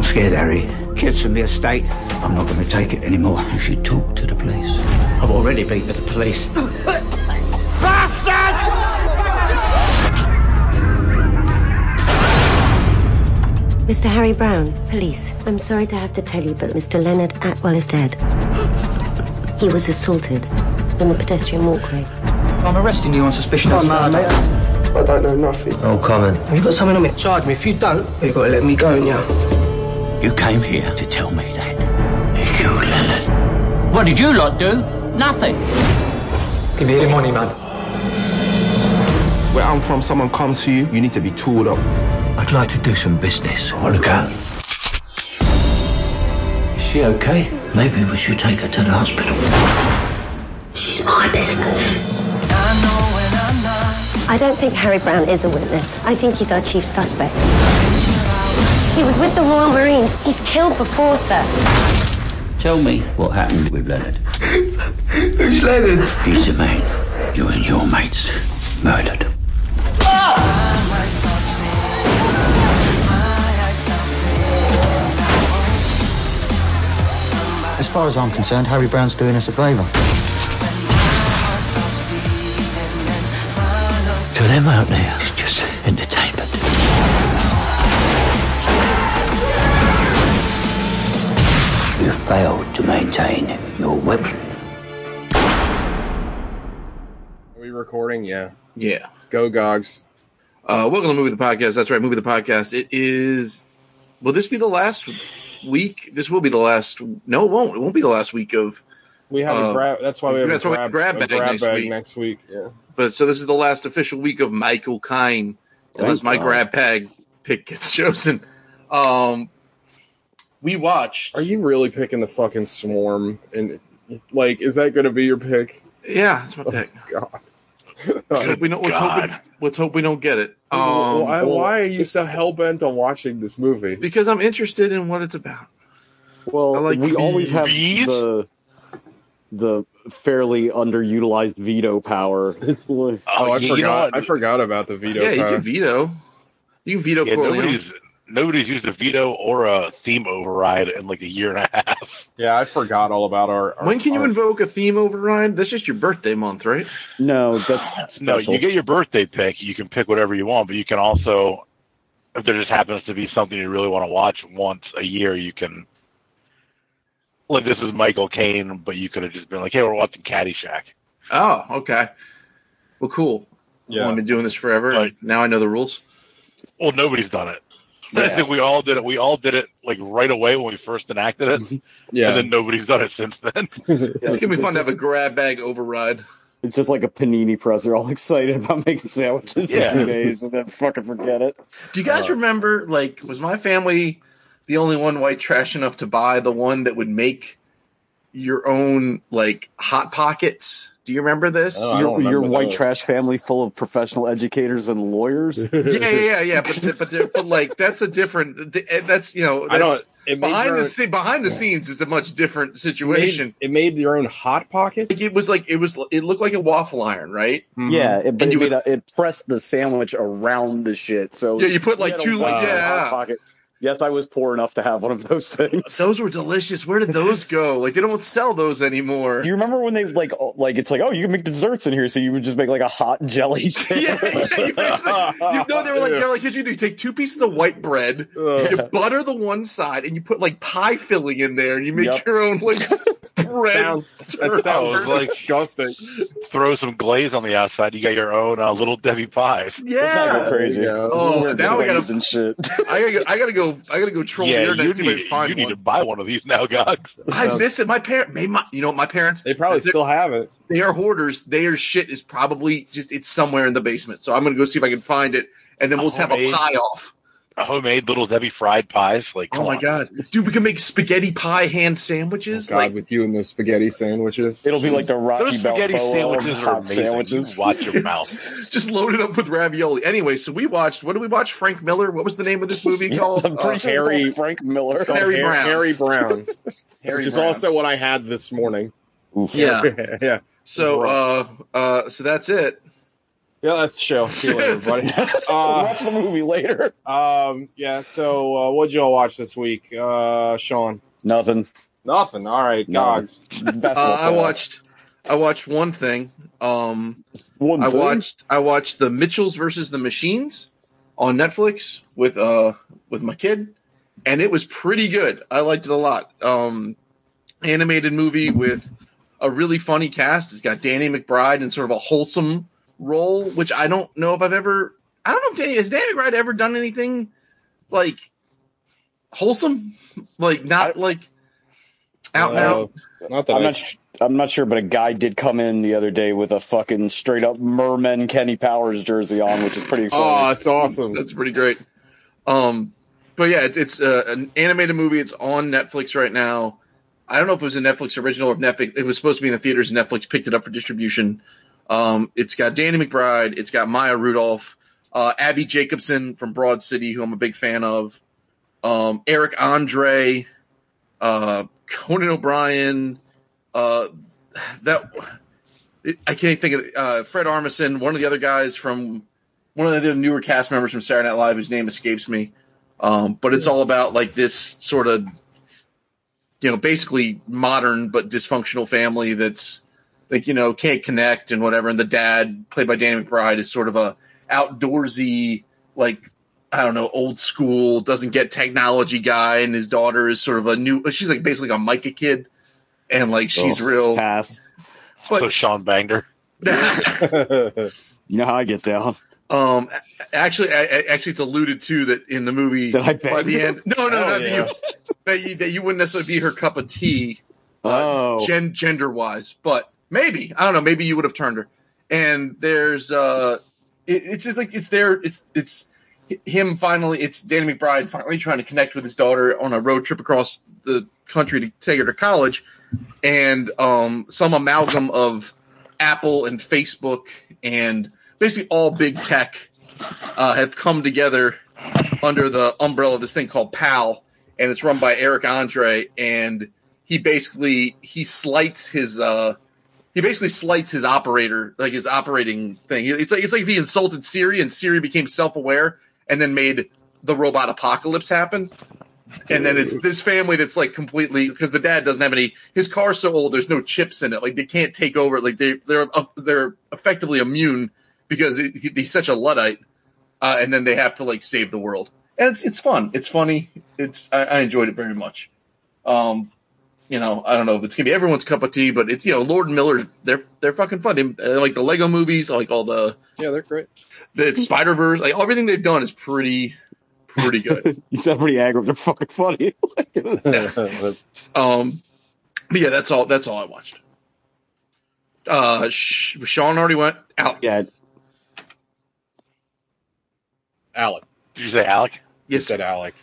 I'm scared, Harry. Kids from the estate. I'm not going to take it anymore. You should talk to the police. I've already been to the police. Mr. Harry Brown, police. I'm sorry to have to tell you, but Mr. Leonard Attwell is dead. He was assaulted in the pedestrian walkway. I'm arresting you on suspicion of murder. I don't know nothing. Oh, Common. Have you got something on me? Charge me. If you don't, you've got to let me go, and yeah. You came here to tell me that. You killed Leonard. What did you lot do? Nothing. Give me any money, man. Where I'm from, someone comes to you, you need to be tooled up. I'd like to do some business. On the gun. Is she okay? Maybe we should take her to the hospital. She's my business. I don't think Harry Brown is a witness. I think he's our chief suspect. He was with the Royal Marines. He's killed before, sir. Tell me what happened with Leonard. Who's Leonard? He's the man you and your mates murdered. As far as I'm concerned, Harry Brown's doing us a favour. To them out there, it's just entertainment. You failed to maintain your weapon. Are we recording? Yeah. Yeah. Go Gogs. Uh, welcome to Movie the Podcast. That's right, Movie the Podcast. It is. Will this be the last week? This will be the last. No, it won't. It won't be the last week of. We have Uh, a grab. That's why we have that's a why we have grab, a grab bag grab next bag week. next week. Yeah. But so this is the last official week of Michael Caine, unless my God. grab bag pick gets chosen. Um, we watched. Are you really picking the fucking swarm? And like, is that going to be your pick? Yeah, that's my pick. God. Let's hope we don't. Let's hope, we, God. let's hope we don't get it. Um, why, why are you so hell bent on watching this movie? because I'm interested in what it's about. Well, I like we always have the the fairly underutilized veto power. Oh, I forgot. I forgot about the veto. yeah, you can veto. You can veto Yeah, Corleone. Nobody's nobody's used a veto or a theme override in like a year and a half. Yeah, I forgot all about our. our When can you our- invoke a theme override? That's just your birthday month, right? no, that's No, you get your birthday pick. You can pick whatever you want, but you can also, if there just happens to be something you really want to watch once a year, you can. Like this is Michael Caine, but you could have just been like, "Hey, we're watching Caddyshack." Oh, okay. Well, cool. Yeah. I've been doing this forever. Right. Now I know the rules. Well, nobody's done it. I think we all did it. We all did it like right away when we first enacted it, Yeah. and then nobody's done it since then. It's gonna be fun to have a grab bag override. It's just like a panini press. They're all excited about making sandwiches Yeah. for two days and then fucking forget it. Do you guys Uh, remember? Like, was my family the only one white trash enough to buy the one that would make your own like hot pockets? Do you remember this? Oh, I don't your your white trash family full of professional educators and lawyers. yeah, yeah, yeah, yeah. But but, but like that's a different. That's you know I don't. that's It made behind the own- scene. Behind the scenes is a much different it situation. made, it made your own hot pockets. Like, it was like it was. It looked like a waffle iron, right? Mhm. Yeah, it, but And it, you made would- a, it pressed the sandwich around the shit. So Yeah, you put like had two. white Like, in a hot yeah, pocket. Yes, I was poor enough to have one of those things. those were delicious. Where did those go? Like they don't sell those anymore. Do you remember when they like like it's like oh you can make desserts in here so you would just make like a hot jelly sandwich. yeah, you basically, you know, they were like, they're like, here's what you do: you take two pieces of white bread, you butter the one side, and you put like pie filling in there, and you make Yep. your own like bread. Sound- that sounds Oh, like- disgusting. Throw some glaze on the outside. You got your own uh, little Debbie pies. Let's not yeah. go crazy. Go. Oh, We're now we gotta- and shit. I gotta, go, I gotta go. I gotta go troll the internet you see if I need, can find you need to buy one of these now, Gogs. I miss it. My parent, my, you know, my parents. They probably still have it. They are hoarders. Their shit is probably just it's somewhere in the basement. So I'm gonna go see if I can find it, and then we'll have a pie off. A homemade little Debbie fried pies. Like, Oh my on. god, dude, we can make spaghetti pie hand Oh, sandwiches. God, like, with you and the spaghetti sandwiches. It'll be like the Those Rocky spaghetti Balboa sandwiches are hot sandwiches. You watch your mouth. just load it up with ravioli. Anyway, so we watched. What did we watch? Frank Miller. What was the name of this movie called? I'm Uh, Harry- called Frank Miller. It's Harry Brown. Harry Brown. Harry which is Brown. also what I had this morning. Oof. Yeah. yeah. So, uh, uh, so that's it. Yeah, that's the show. See you later, everybody. We'll Uh, watch the movie later. um, yeah. So, uh, what'd y'all watch this week, uh, Sean? Nothing. Nothing. All right, No. Uh, I watched. I watched one thing. Um, one. I watched. I watched the Mitchells versus the Machines on Netflix with uh with my kid, and it was pretty good. I liked it a lot. Um, animated movie with a really funny cast. It's got Danny McBride and sort of a wholesome role, which I don't know if I've ever. I don't know if Danny has Danny McBride ever done anything like wholesome, like not like out and out. Not that I'm I, not. sh- I'm not sure, but a guy did come in the other day with a fucking straight up Merman Kenny Powers jersey on, which is pretty exciting. Oh, it's awesome. That's pretty great. Um, but yeah, it's it's uh, an animated movie. It's on Netflix right now. I don't know if it was a Netflix original or if Netflix. It was supposed to be in the theaters. and Netflix picked it up for distribution. Um, it's got Danny McBride. It's got Maya Rudolph, uh, Abbi Jacobson from Broad City, who I'm a big fan of. Um, Eric Andre, uh, Conan O'Brien. Uh, that it, I can't think of uh, Fred Armisen, one of the other guys from one of the newer cast members from Saturday Night Live, whose name escapes me. Um, but it's all about like this sort of, you know, basically modern but dysfunctional family that's like you know can't connect and whatever. And the dad, played by Danny McBride, is sort of a outdoorsy, like I don't know, old school, doesn't get technology guy, and his daughter is sort of a new. She's like basically a Micah kid, and like she's Oh, real. Pass. But- so Sean banged her. You know how I get down. Um, actually, I, I- actually, it's alluded to that in the movie. Did I by bang the her? end? No, no, Oh, no. yeah. That, you, that you that you wouldn't necessarily be her cup of tea, Oh, gen, gender wise, but maybe I don't know. Maybe you would have turned her. And there's uh, it, it's just like it's there. It's it's him finally. It's Danny McBride finally trying to connect with his daughter on a road trip across the country to take her to college, and um, some amalgam of Apple and Facebook and basically all big tech uh, have come together under the umbrella of this thing called PAL, and it's run by Eric Andre, and he basically he slights his uh he basically slights his operator like his operating thing. It's like it's like he insulted Siri and Siri became self aware and then made the robot apocalypse happen. And then it's this family that's like completely because the dad doesn't have any. His car's so old, there's no chips in it. Like they can't take over. Like they they're uh, they're effectively immune because it, he's such a luddite. Uh, and then they have to like save the world. And it's it's fun. It's funny. It's I, I enjoyed it very much. Um, you know, I don't know if it's gonna be everyone's cup of tea, but it's you know Lord and Miller. They're they're fucking fun. They, uh, like the Lego movies, like all the yeah, they're great. the Spider Verse. Like everything they've done is pretty pretty good. you sound pretty aggro. They're fucking funny. Um, but yeah, that's all. That's all I watched. Uh, Sh- Sean already went out. yeah, Alec. Did you say Alec? You Yes, said Alec.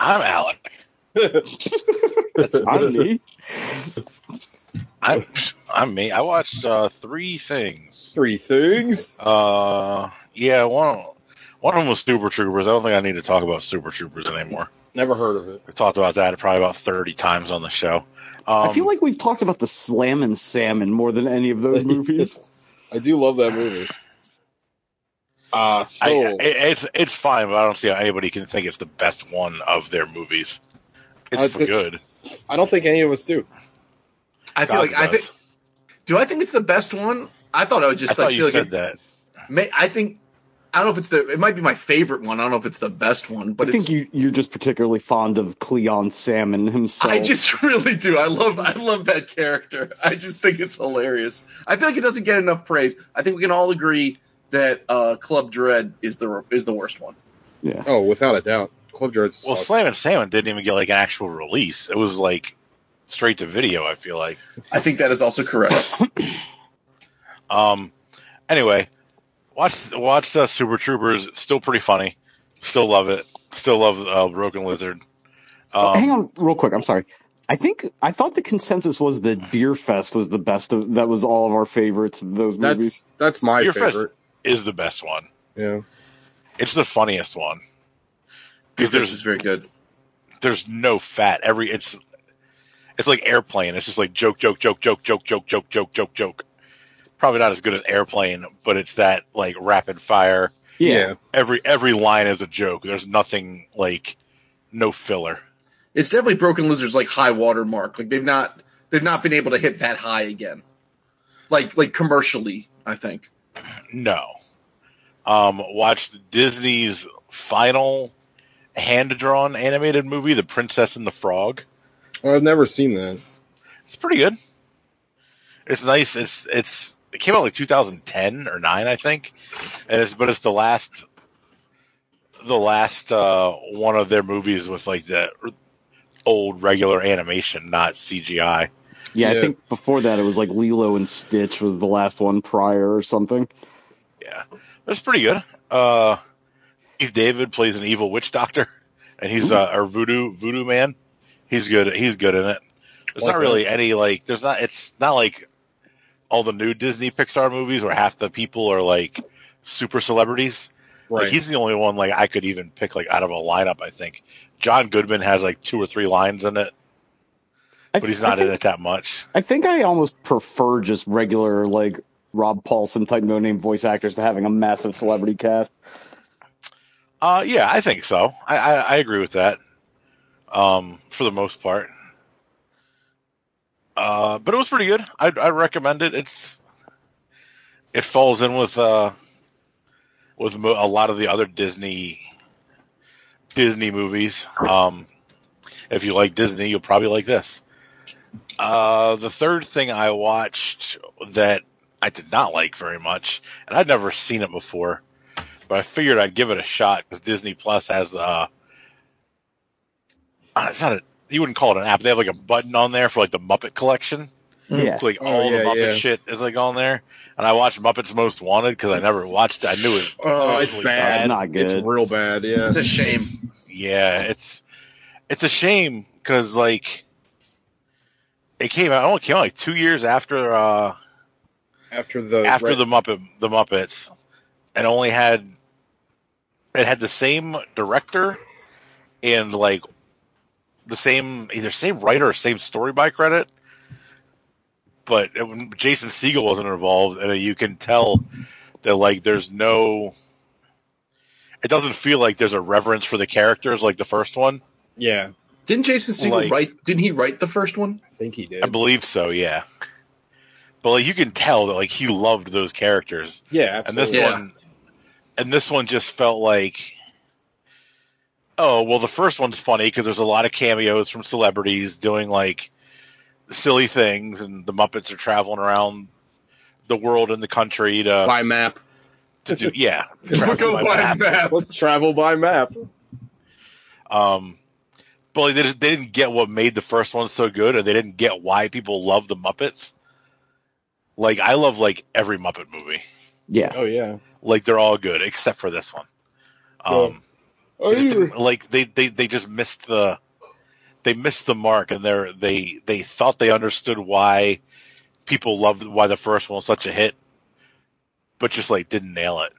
I'm Alec. I'm me. I'm I'm me. I watched uh, three things. Three things. Uh, yeah, one one of them was Super Troopers. I don't think I need to talk about Super Troopers anymore. Never heard of it. We talked about that probably about thirty times on the show. Um, I feel like we've talked about the Slam and Salmon more than any of those movies. I do love that movie. Uh, so I, it, it's it's fine, but I don't see how anybody can think it's the best one of their movies. It's I think- good. I don't think any of us do. I feel God like I think. Do I think it's the best one? I thought I would just I thought like you feel like said it, that. may, I think I don't know if it's the. It might be my favorite one. I don't know if it's the best one, but I it's, think you, you're just particularly fond of Cleon Salmon himself. I just really do. I love I love that character. I just think it's hilarious. I feel like it doesn't get enough praise. I think we can all agree that uh, Club Dread is the is the worst one. yeah. Oh, without a doubt. Club Dread Well, sucks. Slammin' Salmon didn't even get like an actual release. It was like straight to video. I feel like. I think that is also correct. Um. Anyway, watch watch uh, Super Troopers. It's Still pretty funny. Still love it. Still love uh, Broken Lizard. Oh, Um, hang on, real quick. I'm sorry. I think I thought the consensus was that Beerfest was the best of. That was all of our favorites. of Those That's movies. that's my Your Fest- favorite. Is the best one. Yeah. It's the funniest one because this is there's very good. there's no fat. Every it's it's like airplane. It's just like joke, joke, joke, joke, joke, joke, joke, joke, joke, joke. probably not as good as Airplane, but it's that like rapid fire. Yeah. Every every line is a joke. There's nothing like no filler. It's definitely Broken Lizard's like high water mark. Like they've not they've not been able to hit that high again. Like like commercially, I think. No. Um, watched Disney's final hand drawn animated movie, The Princess and the Frog. I've never seen that. It's pretty good. It's nice. It's it's it came out like 2010 or nine, I think. And it's but it's the last the last uh, one of their movies with like the old regular animation, not CGI. Yeah, I think before that it was like Lilo and Stitch was the last one prior or something. Yeah, it's pretty good. Uh, Keith David plays an evil witch doctor, and he's uh, our voodoo voodoo man. He's good. He's good in it. There's Like not really any like. There's not. It's not like all the new Disney Pixar movies where half the people are like super celebrities. Like, he's the only one like I could even pick like out of a lineup. I think John Goodman has like two or three lines in it, but he's not in it that much. I think I almost prefer just regular like Rob Paulsen type no name voice actors to having a massive celebrity cast. Uh, yeah, I think so. I, I, I agree with that. Um, for the most part. Uh, but it was pretty good. I'd, I'd recommend it. It's it falls in with uh with mo- a lot of the other Disney Disney movies. Um, if you like Disney, you'll probably like this. Uh, the third thing I watched that I did not like very much, and I'd never seen it before, but I figured I'd give it a shot because Disney Plus has uh, uh, it's not a you wouldn't call it an app. They have like a button on there for like the Muppet collection. Yeah. It's like Oh, all the Muppet yeah. shit is like on there. And I watched Muppets Most Wanted because I never watched it. I knew it. Oh, it's supposedly bad. It's not good. It's real bad. Yeah. It's a shame. Yeah, it's it's a shame because like it came out. It only came out like two years after uh after the after Red- the Muppet the Muppets, and only had it had the same director and like the same either same writer or same story by credit, but it, Jason Segel wasn't involved, and you can tell that like there's no. It doesn't feel like there's a reverence for the characters like the first one. yeah, Didn't Jason Segel Like- write? Didn't he write the first one? I think he did. I believe so, yeah. But like you can tell that like he loved those characters. yeah, absolutely. and this. Yeah. one and this one just felt like oh well the first one's funny because there's a lot of cameos from celebrities doing like silly things and the muppets are traveling around the world and the country to, by map. to do yeah Go travel by by map. map. Let's travel by map. um but like, they, just, they didn't get what made the first one so good or they didn't get why people love the muppets like i love like every muppet movie Yeah. Oh yeah. like they're all good except for this one um Oh, They you- like they, they they just missed the they missed the mark and they're they they thought they understood why people loved why the first one was such a hit but just like didn't nail it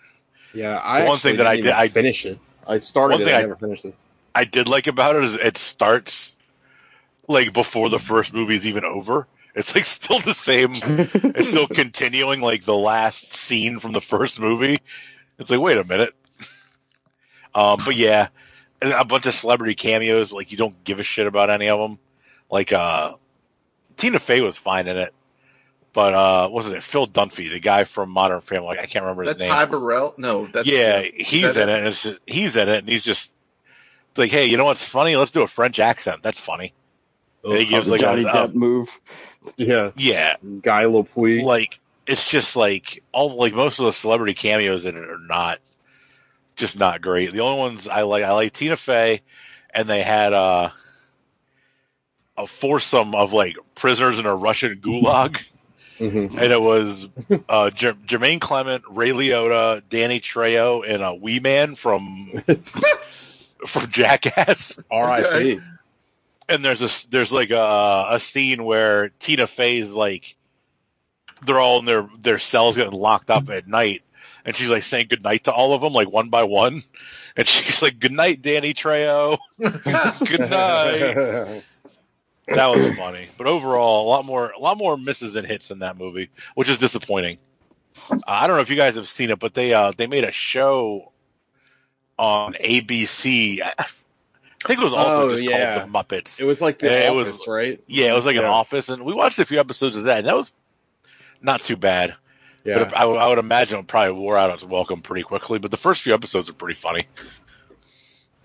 yeah. I one thing that I didn't did- I- finish it. I started One it. thing I, I- never finished it. i did like about it is it starts like before the first movie is even over it's like still the same. It's still continuing like the last scene from the first movie. It's like wait a minute. Um but yeah and a bunch of celebrity cameos but, like you don't give a shit about any of them like uh tina fey was fine in it. But uh what was it? Phil dunphy the guy from modern family. I can't remember his That's name. Ty Burrell. No, that's yeah he's that in it and it's, he's in it and he's just like hey you know what's funny? Let's do a french accent. That's funny And he gives like a- Johnny a- Depp move. Yeah, yeah Guy Lapuy. like it's just like all like most of the celebrity cameos in it are not just not great. The only ones I like I like Tina Fey, and they had uh, a foursome of like prisoners in a Russian gulag, Mhm. and it was uh, Jer- Jermaine Clement, Ray Liotta, Danny Trejo, and a Wee Man from from Jackass. R.I.P. and there's a there's like a a scene where Tina Fey's like they're all in their their cells getting locked up at night, and she's like saying goodnight to all of them like one by one, and she's like good night Danny Trejo, good night. That was funny, but overall a lot more a lot more misses than hits in that movie, which is disappointing. I don't know if you guys have seen it, but they uh they made a show on ABC. I think it was also Oh, just yeah. called The Muppets. It was like the Yeah, it was- office, right? Yeah, it was like an office, and we watched a few episodes of that, and that was not too bad. Yeah. But I, would- I would imagine it probably wore out its welcome pretty quickly. But the first few episodes are pretty funny.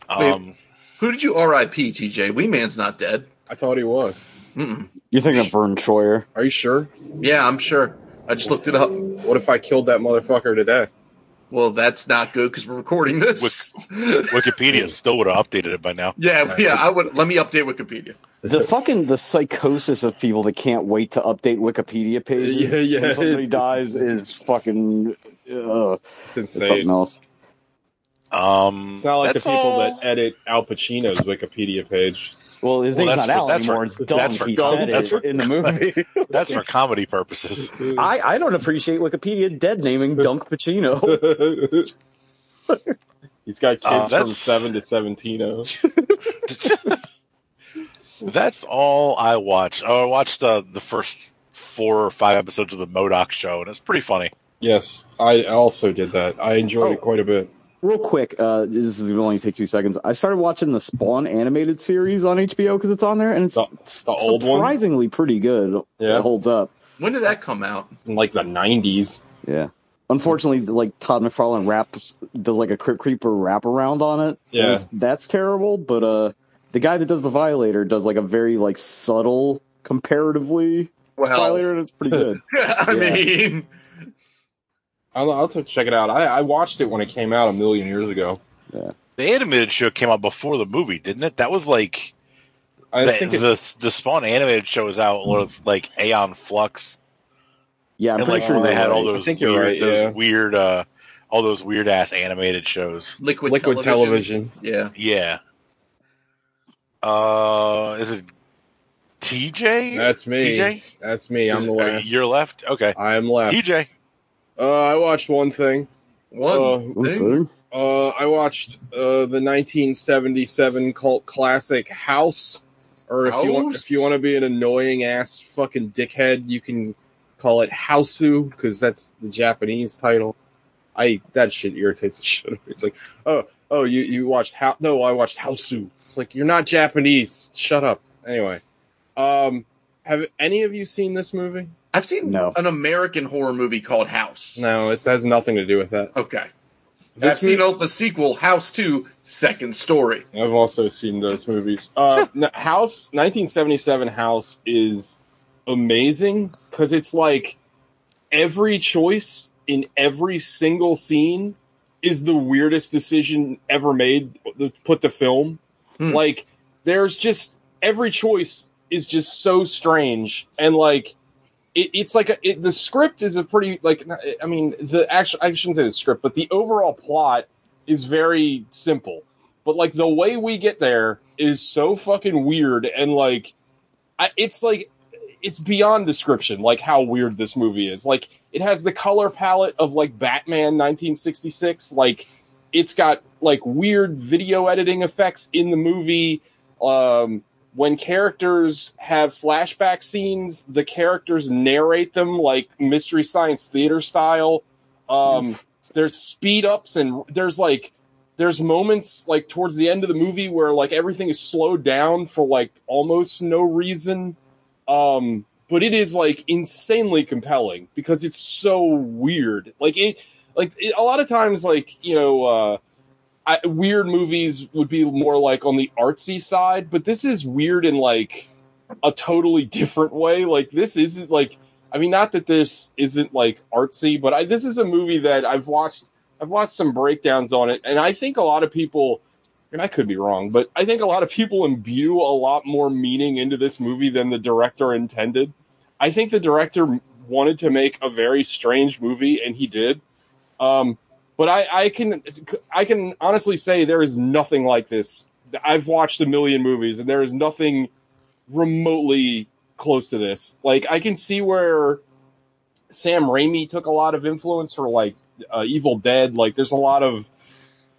Wait. Um, Who did you R.I.P. TJ? Wee Man's not dead. I thought he was. Mm-mm. You're thinking of Vern Troyer. Are you sure? Yeah, I'm sure. I just looked it up. What if I killed that motherfucker today? Well, that's not good because we're recording this. Wikipedia still would have updated it by now. yeah, yeah. I would. Let me update Wikipedia. The fucking the psychosis of people that can't wait to update Wikipedia pages Yeah, yeah. when somebody It's- dies is fucking uh, It's it's insane. something else. Um, It's not like the people all- that edit Al Pacino's Wikipedia page. Well, his Well, name's not for- Al that's anymore. for- it's that's Dunk. for He Dunk. said That's it for- in the movie. That's for comedy purposes. I, I don't appreciate Wikipedia dead naming Dunk Pacino. He's got kids Uh, from seven to seventeen. oh. That's all I watched. Oh, I watched uh, the first four or five episodes of the MODOK show, and it's pretty funny. Yes, I also did that. I enjoyed Oh. it quite a bit. Real quick, uh, this is going to only take two seconds. I started watching the Spawn animated series on HBO because it's on there, and it's, The- the old one? surprisingly pretty good. Yeah. It holds up. When did that come out? In like the nineties. Yeah. Unfortunately, like Todd McFarlane raps does like a Crypt Creeper wraparound on it. Yeah. that's terrible. But uh, the guy that does the Violator does like a very like subtle comparatively Well, Violator, and it's pretty good. I Yeah. mean, I'll, I'll have to check it out. I, I watched it when it came out a million years ago. The animated show came out before the movie, didn't it? That was like I the, think it, the the Spawn animated show was out with like Aeon Flux, Yeah, I'm and pretty like sure they you're had all right. those I think you're weird, right, those yeah. weird, uh, all those weird ass animated shows. liquid, liquid television. Yeah. Yeah. Uh, is it TJ? That's me. TJ? That's me. I'm Is the last. You're left. Okay. I'm left. TJ. Uh, I watched one thing. One Uh, thing. thing. Uh, I watched uh, the 1977 cult classic House. Or if you want, if you want to be an annoying ass fucking dickhead, you can call it Hausu because that's the Japanese title. I that shit irritates the shit. out of me. It's like, oh, oh, you you watched how? No, I watched Hausu. It's like you're not Japanese. Shut up. Anyway, um, have any of you seen this movie? I've seen No. an American horror movie called House. No, it has nothing to do with that. Okay. I've seen mo- the sequel, House 2, Second Story. I've also seen those movies. Uh, House 1977 House is amazing because it's like every choice in every single scene is the weirdest decision ever made to put the film. Hmm. Like there's just every choice is just so strange and like it, it's like a, it, the script is a pretty like I mean the actual I shouldn't say the script but the overall plot is very simple. But like the way we get there is so fucking weird and like I, it's like it's beyond description like how weird this movie is. Like it has the color palette of like batman 1966 like it's got like weird video editing effects in the movie. Um when characters have flashback scenes the characters narrate them like mystery science theater style. Um there's speed ups and there's like there's moments like towards the end of the movie where like everything is slowed down for like almost no reason. Um but it is like insanely compelling because it's so weird. Like it like it, a lot of times like you know uh I, weird movies would be more like on the artsy side but this is weird in like a totally different way like this is like i mean not that this isn't like artsy but I, this is a movie that i've watched I've watched some breakdowns on it, and I think a lot of people, and I could be wrong, but I think a lot of people imbue a lot more meaning into this movie than the director intended. I think the director wanted to make a very strange movie, and he did. Um, but I, I can I can honestly say there is nothing like this. I've watched a million movies, and there is nothing remotely close to this. Like I can see where Sam Raimi took a lot of influence for like uh, Evil Dead. Like there's a lot of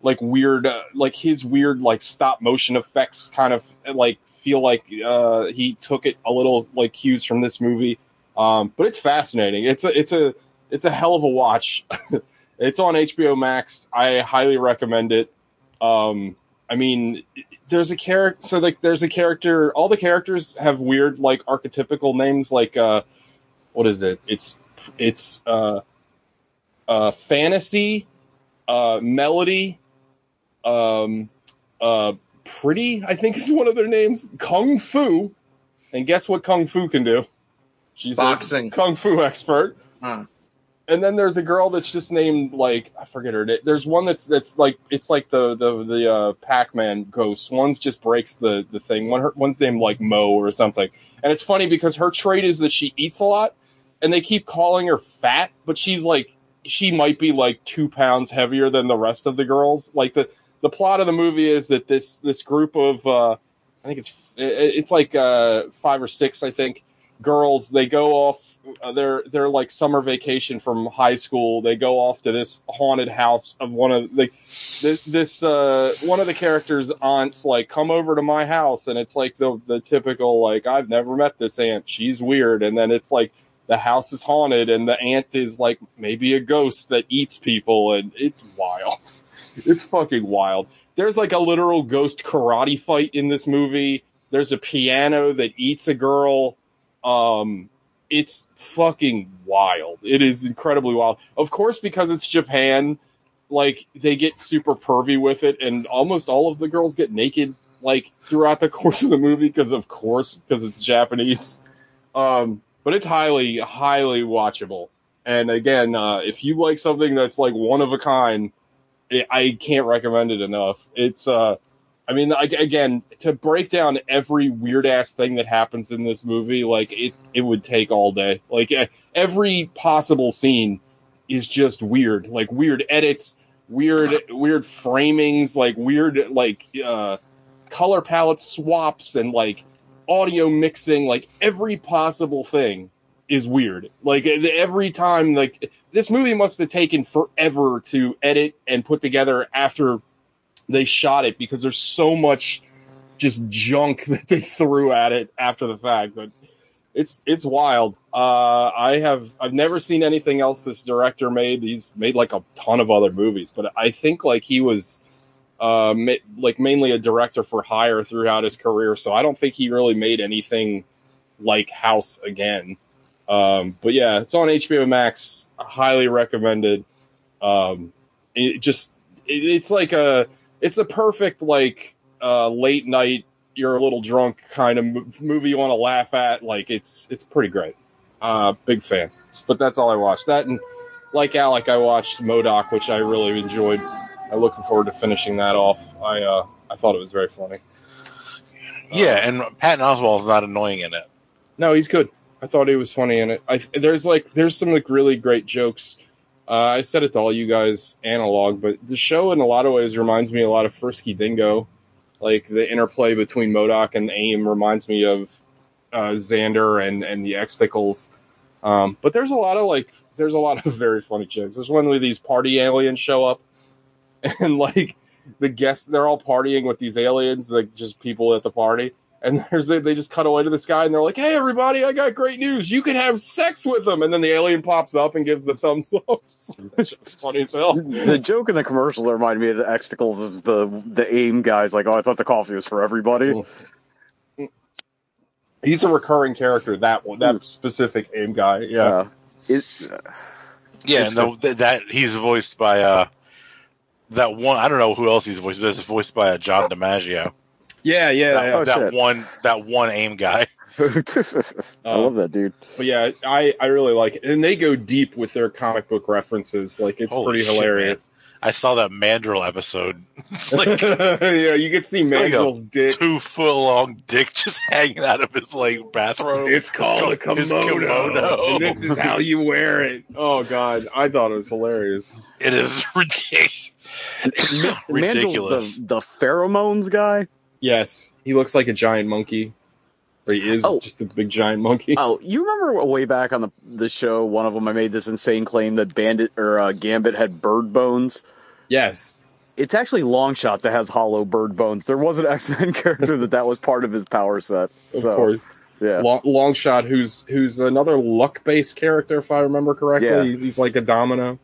like weird, uh, like his weird like stop motion effects kind of like feel like uh, he took it a little like cues from this movie. Um, but it's fascinating. It's a it's a it's a hell of a watch. it's on HBO Max. I highly recommend it. Um, I mean, there's a character. So like, there's a character. All the characters have weird, like archetypical names. Like, uh, what is it? It's it's uh, uh, fantasy, uh, melody, um, uh, pretty. I think is one of their names. Kung Fu, and guess what Kung Fu can do? She's Boxing. a Kung Fu expert. Huh. And then there's a girl that's just named like I forget her name. There's one that's that's like it's like the the the uh, Pac-Man ghost. One's just breaks the the thing. One her, one's named like Mo or something. And it's funny because her trait is that she eats a lot, and they keep calling her fat, but she's like she might be like two pounds heavier than the rest of the girls. Like the the plot of the movie is that this this group of uh, I think it's it's like uh, five or six I think girls they go off uh, they're they're like summer vacation from high school. They go off to this haunted house of one of like th- this uh one of the characters aunts like come over to my house. And it's like the the typical like I've never met this aunt. She's weird. And then it's like the house is haunted and the aunt is like maybe a ghost that eats people. And it's wild. It's fucking wild. There's like a literal ghost karate fight in this movie. There's a piano that eats a girl um it's fucking wild. It is incredibly wild. Of course because it's japan like they get super pervy with it and almost all of the girls get naked like throughout the course of the movie because of course because it's japanese. Um but it's highly highly watchable. And again uh if you like something that's like one of a kind it, i can't recommend it enough. It's uh I mean, again, to break down every weird ass thing that happens in this movie, like it, it would take all day. Like every possible scene is just weird, like weird edits, weird, weird framings, like weird, like uh, color palette swaps and like audio mixing, like every possible thing is weird. Like every time, like this movie must have taken forever to edit and put together after they shot it because there's so much just junk that they threw at it after the fact. But it's it's wild. Uh, I have I've never seen anything else this director made. He's made like a ton of other movies, but I think like he was uh, ma- like mainly a director for hire throughout his career. So I don't think he really made anything like House again. Um, but yeah, it's on HBO Max. Highly recommended. Um, it just it, it's like a it's a perfect like uh, late night you're a little drunk kind of movie you want to laugh at like it's it's pretty great. Uh big fan. But that's all i watched. That and like alec i watched MODOK which i really enjoyed. I'm looking forward to finishing that off. I uh i thought it was very funny. Yeah, and Patton Oswalt's not annoying in it. no he's good. I thought he was funny in it. I there's like there's some like really great jokes uh, I said it to all you guys analog, but the show in a lot of ways reminds me a lot of Frisky Dingo. Like the interplay between MODOK and AIM reminds me of uh, Xander and, and the Xtacles. Um, but there's a lot of like, there's a lot of very funny jokes. There's one where these party aliens show up and like the guests, they're all partying with these aliens, like just people at the party. And there's they just cut away to the sky and they're like, "Hey everybody, I got great news! You can have sex with them." And then the alien pops up and gives the thumbs up. Funny as hell. The joke in the commercial that reminded me of the Xtacles is the the AIM guys like, oh, I thought the coffee was for everybody. He's a recurring character. That one, that specific aim guy. Yeah. Uh, it, Yeah, It's and the, that he's voiced by uh that one. I don't know who else he's voiced, but it's voiced by uh, John DiMaggio. Yeah, yeah, that, yeah. Oh, that shit. one, that one aim guy. I love that dude. But yeah, I I really like it, and they go deep with their comic book references. Like it's Holy pretty shit, hilarious. I saw that Mandrill episode. Like yeah, you can see like Mandrill's dick. two foot long dick just hanging out of his like bathrobe. It's called a His kimono, kimono. and this is how you wear it. Oh god, I thought it was hilarious. It is ridiculous. ridiculous. Mangel's the the pheromones guy. Yes, he looks like a giant monkey. Or he is Oh. just a big giant monkey. Oh, you remember way back on the the show? One of them, I made this insane claim that Bandit or uh, Gambit had bird bones. Yes. It's actually Longshot that has hollow bird bones. There was an X Men character that that was part of his power set. Of so course. Yeah. Long, long shot, who's who's another luck based character, if I remember correctly. Yeah. He's, he's like a domino.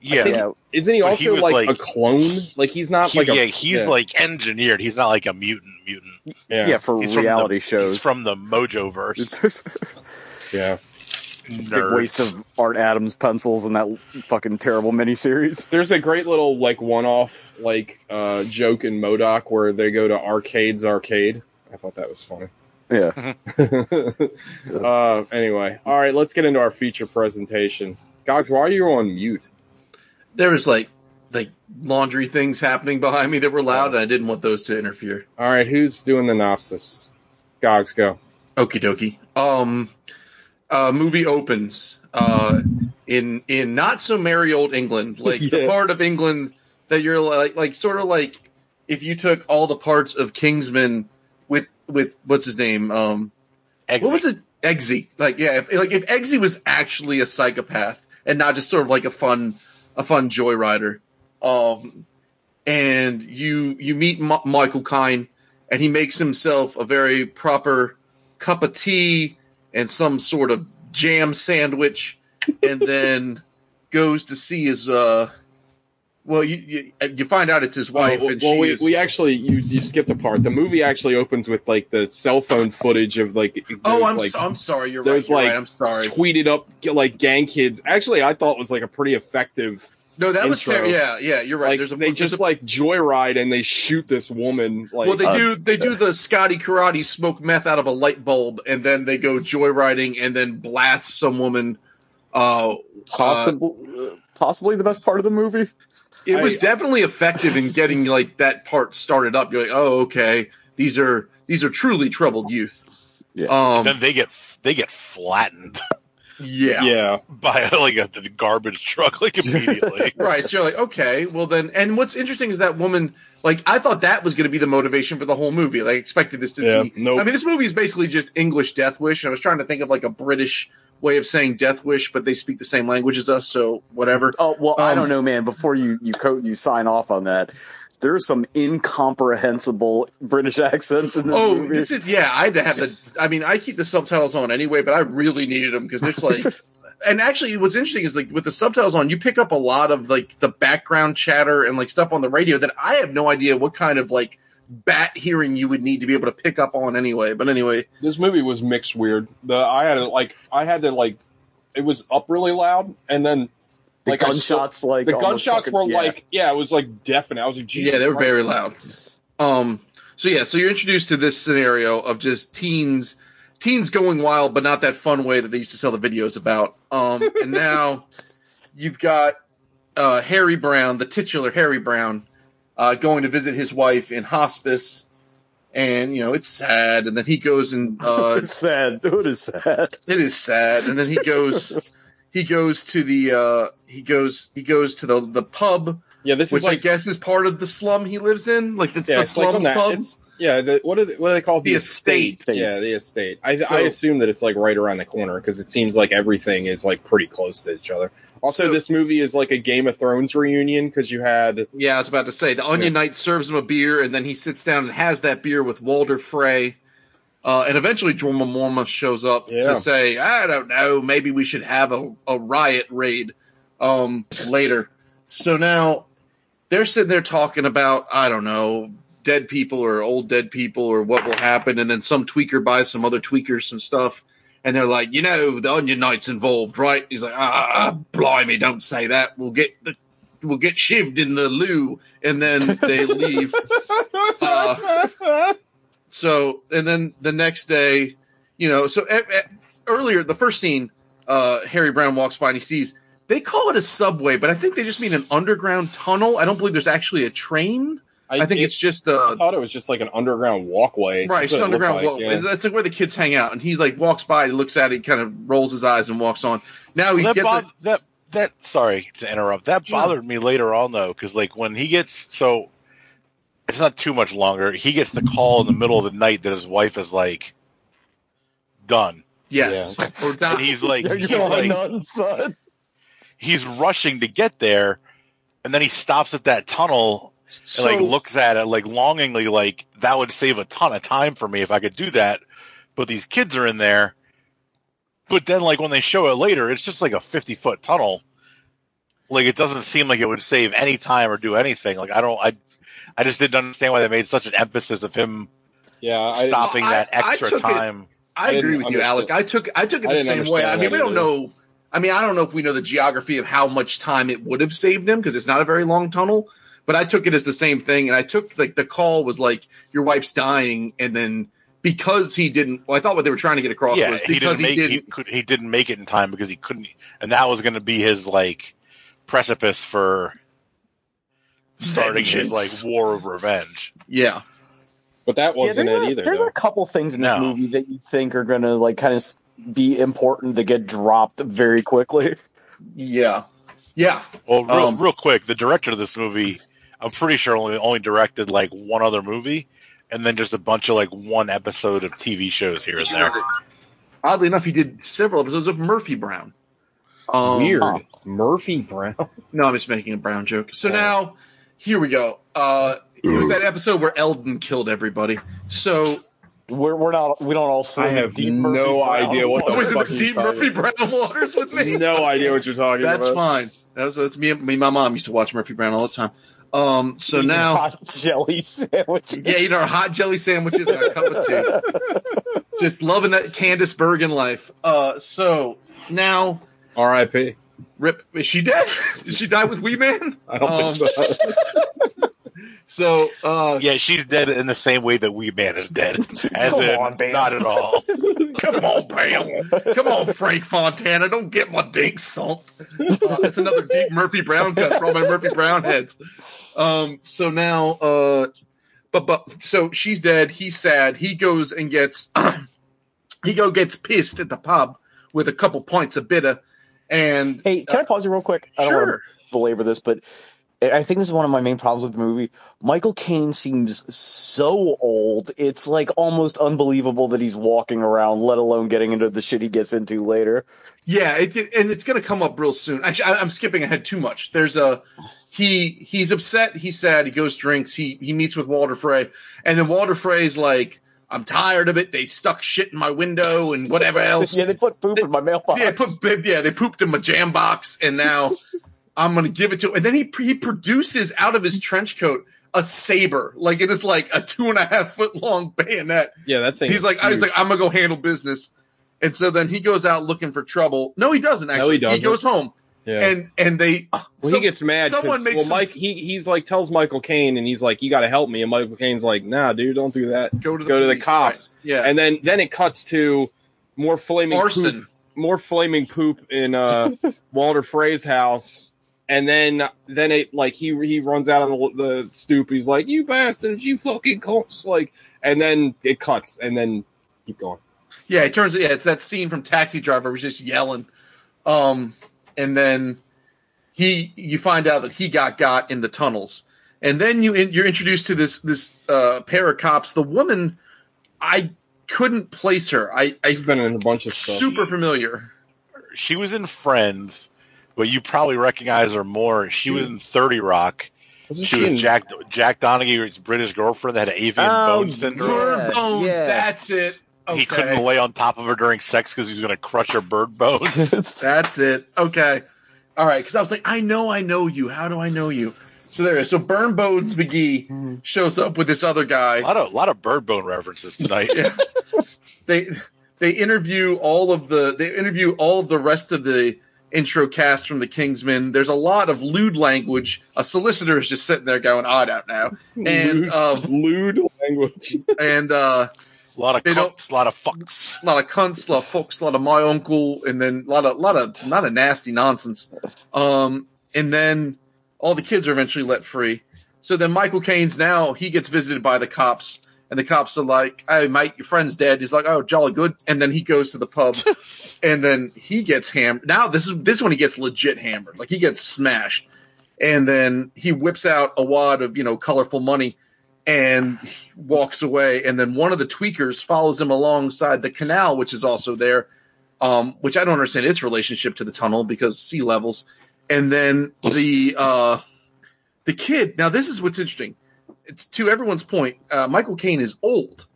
Yeah, think- Yeah. Isn't he But also he like, like- a clone? Like he's not He- like a yeah, he's yeah. like engineered. He's not like a mutant mutant. yeah, Yeah, for He's reality the, shows. He's from the Mojo verse. yeah. Big waste of Art Adams pencils in that fucking terrible miniseries. There's a great little like one-off like uh, joke in MODOK where they go to Arcade's Arcade. I thought that was funny. Yeah. uh, anyway, all right, let's get into our feature presentation. Gogs, why are you on mute? There was like like laundry things happening behind me that were loud, and I didn't want those to interfere. All right, who's doing the synopsis? Gogs, go. Okie dokie. Um, uh, movie opens uh, in in not so merry old England, like the part of England that you're like like sort of like if you took all the parts of Kingsman with with what's his name um Exit. what was it Eggsy like yeah if, like if Eggsy was actually a psychopath and not just sort of like a fun a fun joyrider. Um and you you meet M- Michael Caine and he makes himself a very proper cup of tea and some sort of jam sandwich and then goes to see his uh well you you, you find out it's his wife Oh, and well, she we, is we actually you, you skipped a part. The movie actually opens with like the cell phone footage of like oh I'm like, so, I'm sorry you're right, those you're like right I'm sorry tweeted up like gang kids. Actually, I thought was like a pretty effective. no that was intro. ter- yeah yeah you're right Like there's a they there's just a- like joyride and they shoot this woman. Like well, they Uh, do they do the Scotty karate smoke meth out of a light bulb, and then they go joyriding and then blast some woman. Uh, uh, Possibly, possibly the best part of the movie. It was definitely effective in getting like that part started up. You're like, oh, okay, these are these are truly troubled youth. Yeah. Um, then they get they get flattened yeah. yeah. by like a the garbage truck like immediately. Right, so you're like, okay, well then, and what's interesting is that woman, like, I thought that was going to be the motivation for the whole movie. Like, I expected this to Yeah, be. nope. I mean, this movie is basically just English Death Wish. And I was trying to think of like a British way of saying Death Wish, but they speak the same language as us, so whatever. Oh well, I Um, don't know, man. Before you you co- you sign off on that, there are some incomprehensible British accents in this Oh, movie. this is, yeah, I had to have the. I mean, I keep the subtitles on anyway, but I really needed them because there's like. And actually, what's interesting is like with the subtitles on, you pick up a lot of like the background chatter and like stuff on the radio that I have no idea what kind of like bat hearing you would need to be able to pick up on anyway. But anyway, This movie was mixed weird. The I had to like I had to like it was up really loud and then the like I saw- gunshots, like the gunshots fucking- were yeah. like yeah it was like deafening. I was like Jesus yeah, they were Christ. very loud. Um, so yeah, so you're introduced to this scenario of just teens, teens going wild, but not that fun way that they used to sell the videos about. Um, and now you've got uh, Harry Brown, the titular Harry Brown, uh, going to visit his wife in hospice, and you know it's sad. And then he goes and uh, it's sad. It is sad. it is sad. And then he goes, he goes to the, uh, he goes, he goes to the the pub, Yeah, this which is like I guess is part of the slum he lives in. Like it's yeah, the it's slums that- pub. yeah, the, what are they, what do they call it? The estate. Yeah, the estate. I, So- I assume that it's like right around the corner because it seems like everything is like pretty close to each other. Also, So- this movie is like a Game of Thrones reunion because you had Yeah, I was about to say the Onion Knight serves him a beer, and then he sits down and has that beer with Walder Frey. Uh, and eventually, Jorma Morma shows up Yeah. to say, "I don't know, maybe we should have a, a riot raid um, later." So now they're sitting there talking about, I don't know, dead people or old dead people or what will happen, and then some tweaker buys some other tweakers some stuff, and they're like, "You know, the Onion Knight's involved, right?" He's like, "Ah, blimey, don't say that. We'll get the we'll get shivved in the loo, and then they leave. Uh, so, and then the next day, you know, so eh, eh, earlier, the first scene, uh, Harry Brown walks by and he sees, they call it a subway, but I think they just mean an underground tunnel. I don't believe there's actually a train. I, I think it- it's just Uh, I thought it was just like an underground walkway. right, That's it's what an it underground. like, well, yeah. That's like where the kids hang out, and he's like walks by, he looks at it, kind of rolls his eyes and walks on. Now he that, gets bo- a, that that sorry to interrupt. That bothered me later on though, because like when he gets so it's not too much longer. He gets the call in the middle of the night that his wife is like done, yes, or and he's like, You're he's, like nuts, son. he's rushing to get there, and then he stops at that tunnel and like looks at it like longingly, like that would save a ton of time for me if I could do that. but these kids are in there. But then, like when they show it later, it's just like a fifty foot tunnel. Like it doesn't seem like it would save any time or do anything. Like I don't, I, I just didn't understand why they made such an emphasis of him Yeah, I, stopping I- that I extra took it- time. I, I agree didn't with you, understand- Alec. I took I took it the same way. I mean, we don't either. know. I mean, I don't know if we know the geography of how much time it would have saved him because it's not a very long tunnel. But I took it as the same thing, and I took like the call was like your wife's dying, and then because he didn't, well, I thought what they were trying to get across yeah, was he because didn't he make didn't. he, could, he didn't make it in time because he couldn't, and that was going to be his like precipice for starting his like war of revenge. yeah, but that wasn't there's it a, either. there's though. a couple things in this No. movie that you think are gonna like kind of be important to get dropped very quickly. yeah, yeah. Well, real, Um, real quick, the director of this movie, I'm pretty sure only only directed like one other movie, and then just a bunch of like one episode of TV shows here and there. Oddly enough, he did several episodes of Murphy Brown. Um, Weird. huh. Murphy Brown. No, I'm just making a Brown joke. So Oh. now, here we go. Uh, it was that episode where Eldon killed everybody. So We're, we're not we don't all swim I have deep no Brown idea what the was waters. it the are you Deep Murphy Brown waters with me? no idea what you're talking That's about. fine. That's that's me. Me, my mom used to watch Murphy Brown all the time. Um, so Eating now, hot jelly sandwiches. yeah, eating our hot jelly sandwiches and our cup of tea. Just loving that Candice Bergen life. Uh, so now, R.I.P. Rip, is she dead? Did she die with Wee Man? I don't Um, think so. So, uh, Yeah, she's dead in the same way that Wee Man is dead. As Come in, on, Bam. not at all. Come on, Bam. Come on, Frank Fontana. Don't get my dink salt. Uh, that's another deep Murphy Brown cut for all my Murphy Brown heads. Um, so now, uh, but, but, so she's dead. He's sad. He goes and gets, he go gets pissed at the pub with a couple pints of bitter. And, Hey, can I uh, pause you real quick? I don't want sure. to belabor this, but I think this is one of my main problems with the movie. Michael Caine seems so old. It's like almost unbelievable that he's walking around, let alone getting into the shit he gets into later. Yeah, it, it- and it's going to come up real soon. Actually, I, I'm skipping ahead too much. There's a he he's upset. He's sad. He goes drinks. He he meets with Walter Frey, and then Walter Frey's like, "I'm tired of it. They stuck shit in my window and whatever else." Yeah, they put poop in my mailbox. Yeah, put, yeah, they pooped in my jam box, and now I'm gonna give it to him. And then he he produces out of his trench coat a saber, like it is like a two and a half foot long bayonet. Yeah, that thing. He's is like, I was like, I'm gonna go handle business. And so then he goes out looking for trouble. No, he doesn't actually. he doesn't. goes home yeah. and and they. well, some- he gets mad. someone makes well, him- Mike. He he's like tells Michael Caine, and he's like, "You got to help me." And Michael Caine's like, "Nah, dude, don't do that. go to the, Go to the cops." Right. Yeah, And then then it cuts to more flaming arson. poop, more flaming poop in uh, Walter Frey's house. And then, then it like he he runs out on the, the stoop. He's like, "You bastards, you fucking cunts!" Like, and then it cuts, and then keep going. Yeah, it turns. Yeah, it's that scene from Taxi Driver. Where he's just yelling. Um, and then he, you find out that he got got in the tunnels, and then you you're introduced to this this uh, pair of cops. The woman, I couldn't place her. I, I He's been in a bunch of stuff. super familiar. She was in Friends, but you probably recognize her more. She was in 30 Rock. Wasn't She she was in- Jack Jack Donaghy's British girlfriend that had avian Oh, bone syndrome. Yeah, Bird bones. yeah. That's it. Okay. He couldn't lay on top of her during sex because he was going to crush her bird bones. That's it. Okay. All right. Because I was like, I know, I know you. How do I know you? So there is. So Burn Bones McGee shows up with this other a guy. lot of lot of bird bone references tonight. Yeah. they they interview all of the they interview all of the rest of the intro cast from the Kingsman. There's a lot of lewd language. A solicitor is just sitting there going, "I don't know," and lewd, um, lewd language. and uh, A lot of They cunts, a lot of fucks. a lot of cunts, a lot of fucks, a lot of my uncle, and then a lot of, lot of, not a nasty nonsense. Um, and then all the kids are eventually let free. So then Michael Caine's now he gets visited by the cops, and the cops are like, "Hey, mate, your friend's dead." He's like, "Oh, jolly good." And then he goes to the pub, and then he gets hammered. Now this is this one he gets legit hammered, like he gets smashed, and then he whips out a wad of you know colorful money and walks away. And then one of the tweakers follows him alongside the canal, which is also there, um, which I don't understand its relationship to the tunnel because sea levels. And then the uh, the kid. Now this is what's interesting. It's to everyone's point. Uh, Michael Caine is old,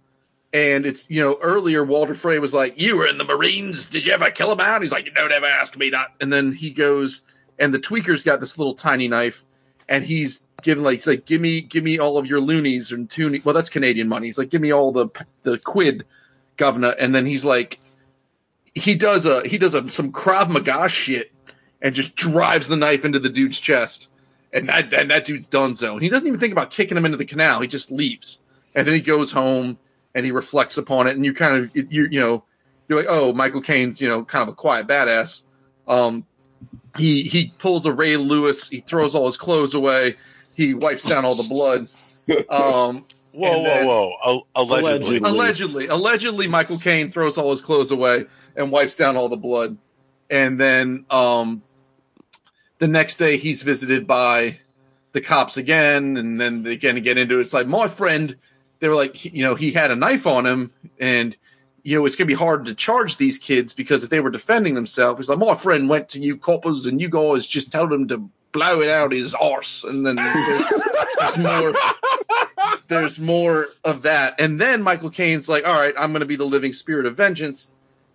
And it's you know earlier Walter Frey was like, "You were in the Marines. Did you ever kill a man?" He's like, "You don't ever ask me that." And then he goes, and the tweaker's got this little tiny knife, and he's giving like he's like, "Give me, give me all of your loonies and toonie." Well, that's Canadian money. He's like, "Give me all the the quid, governor." And then he's like, he does a he does a some Krav Maga shit and just drives the knife into the dude's chest. And that and that dude's done. And he doesn't even think about kicking him into the canal. He just leaves. And then he goes home and he reflects upon it. And you kind of you you know you're like, oh, Michael Caine's you know kind of a quiet badass. Um, he he pulls a Ray Lewis. He throws all his clothes away. He wipes down all the blood. Um, Whoa, and whoa, whoa! Allegedly. Allegedly. allegedly, allegedly, Michael Caine throws all his clothes away and wipes down all the blood. And then um, the next day, he's visited by the cops again, and then they again get into it. It's like my friend. They were like, you know, he had a knife on him, and you know, it's gonna be hard to charge these kids because if they were defending themselves, he's like, my friend went to you coppers, and you guys just told him to blow it out his arse, and then there's, there's more there's more of that. And then Michael Caine's like, all right, I'm going to be the living spirit of vengeance.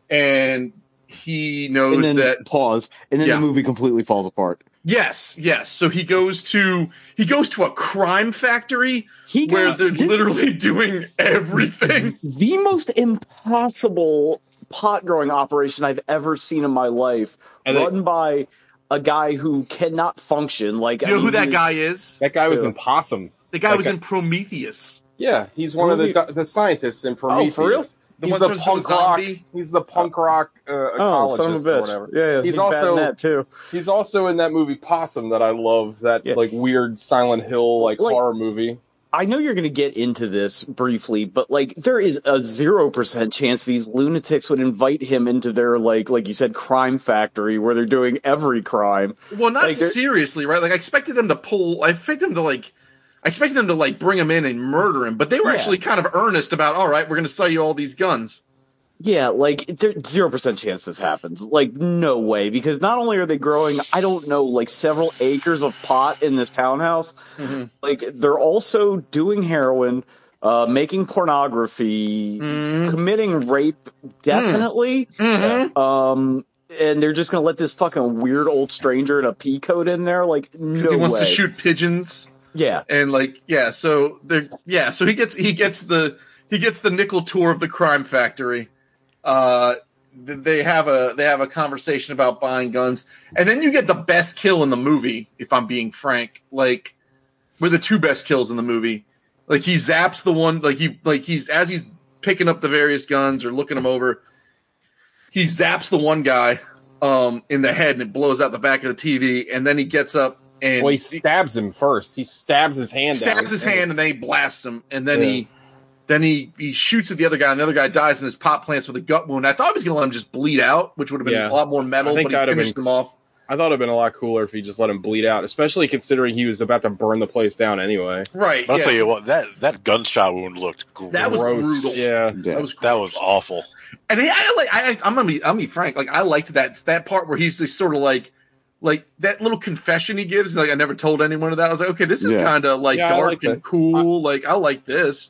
And he knows And then that, pause, and then Yeah. the movie completely falls apart. yes, yes. So he goes to, he goes to a crime factory He where goes, they're this- literally doing everything. the most impossible pot growing operation I've ever seen in my life, And they- run by a guy who cannot function. Like, Do I you know who mean, that guy is- is? That guy was Who? in Possum. The guy Like was a- in Prometheus. Yeah, he's one of the was the scientists in Prometheus. Oh, for real? The he's one the turns into a punk rock. zombie? He's the punk rock uh, Oh, ecologist son of a or bitch! whatever. Yeah, yeah, He's he's, also- in that too. He's also in that movie Possum that I love. That Yeah. like weird Silent Hill like, Like- horror movie. I know you're going to get into this briefly, but like there is a zero percent chance these lunatics would invite him into their like like you said crime factory where they're doing every crime. Well, not Like, seriously, right? Like I expected them to pull. I expected them to like. I expected them to like bring him in and murder him, but they were Yeah. actually kind of earnest about. All right, we're going to sell you all these guns. Yeah, like zero percent chance this happens. Like no way, because not only are they growing, I don't know, like several acres of pot in this townhouse, Mhm. like they're also doing heroin, uh, making pornography, Mhm. committing rape, definitely. Mhm. Um, and they're just gonna let this fucking weird old stranger in a pea coat in there? Like no Because he wants way. to shoot pigeons Yeah, and like yeah, so they're yeah, so he gets he gets the he gets the nickel tour of the crime factory. Uh, they have a they have a conversation about buying guns, and then you get the best kill in the movie. If I'm being frank, like we're the two best kills in the movie. Like he zaps the one like he like he's as he's picking up the various guns or looking them over, he zaps the one guy um in the head and it blows out the back of the TV, and then he gets up and Well, he stabs him first. He stabs his hand. stabs his hand and then he blasts him and then Yeah. he then he he shoots at the other guy and the other guy dies and his pop plants with a gut wound. I thought he was gonna let him just bleed out, which would have been Yeah. a lot more metal, I think but he finished been- him off. I thought it'd been a lot cooler if he just let him bleed out, especially considering he was about to burn the place down anyway. Right. I'll yeah, tell you what, that that gunshot wound looked gross. That was brutal. Yeah. yeah. that was that was awful. And I, I like I I'm gonna be I'm gonna be frank, like I liked that that part where he's just sort of like like that little confession he gives, like I never told anyone of that. I was like, okay, this is Yeah. kind of like Yeah, dark like and that. cool. like I like this.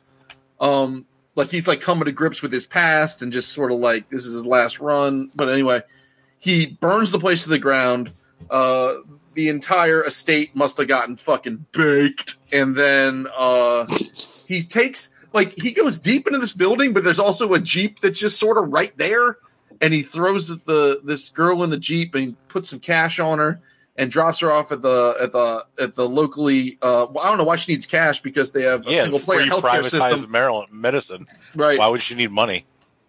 Um, like he's like coming to grips with his past and just sort of like this is his last run. But anyway, he burns the place to the ground. Uh, the entire estate must have gotten fucking baked, and then uh, he takes like he goes deep into this building, but there's also a jeep that's just sort of right there, and he throws the this girl in the jeep and puts some cash on her and drops her off at the at the at the locally. Uh, well, I don't know why she needs cash because they have a Yeah, single player free healthcare privatized system, Maryland medicine. right? Why would she need money?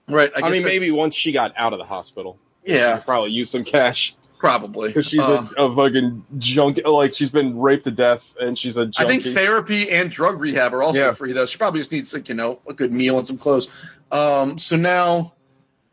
Right. I, guess mean, maybe once she got out of the hospital, Yeah, probably use some cash probably. because she's Uh, a, a fucking junk. Like she's been raped to death and she's a junkie. I think therapy and drug rehab are also Yeah. free though. She probably just needs like you know a good meal and some clothes. Um, so now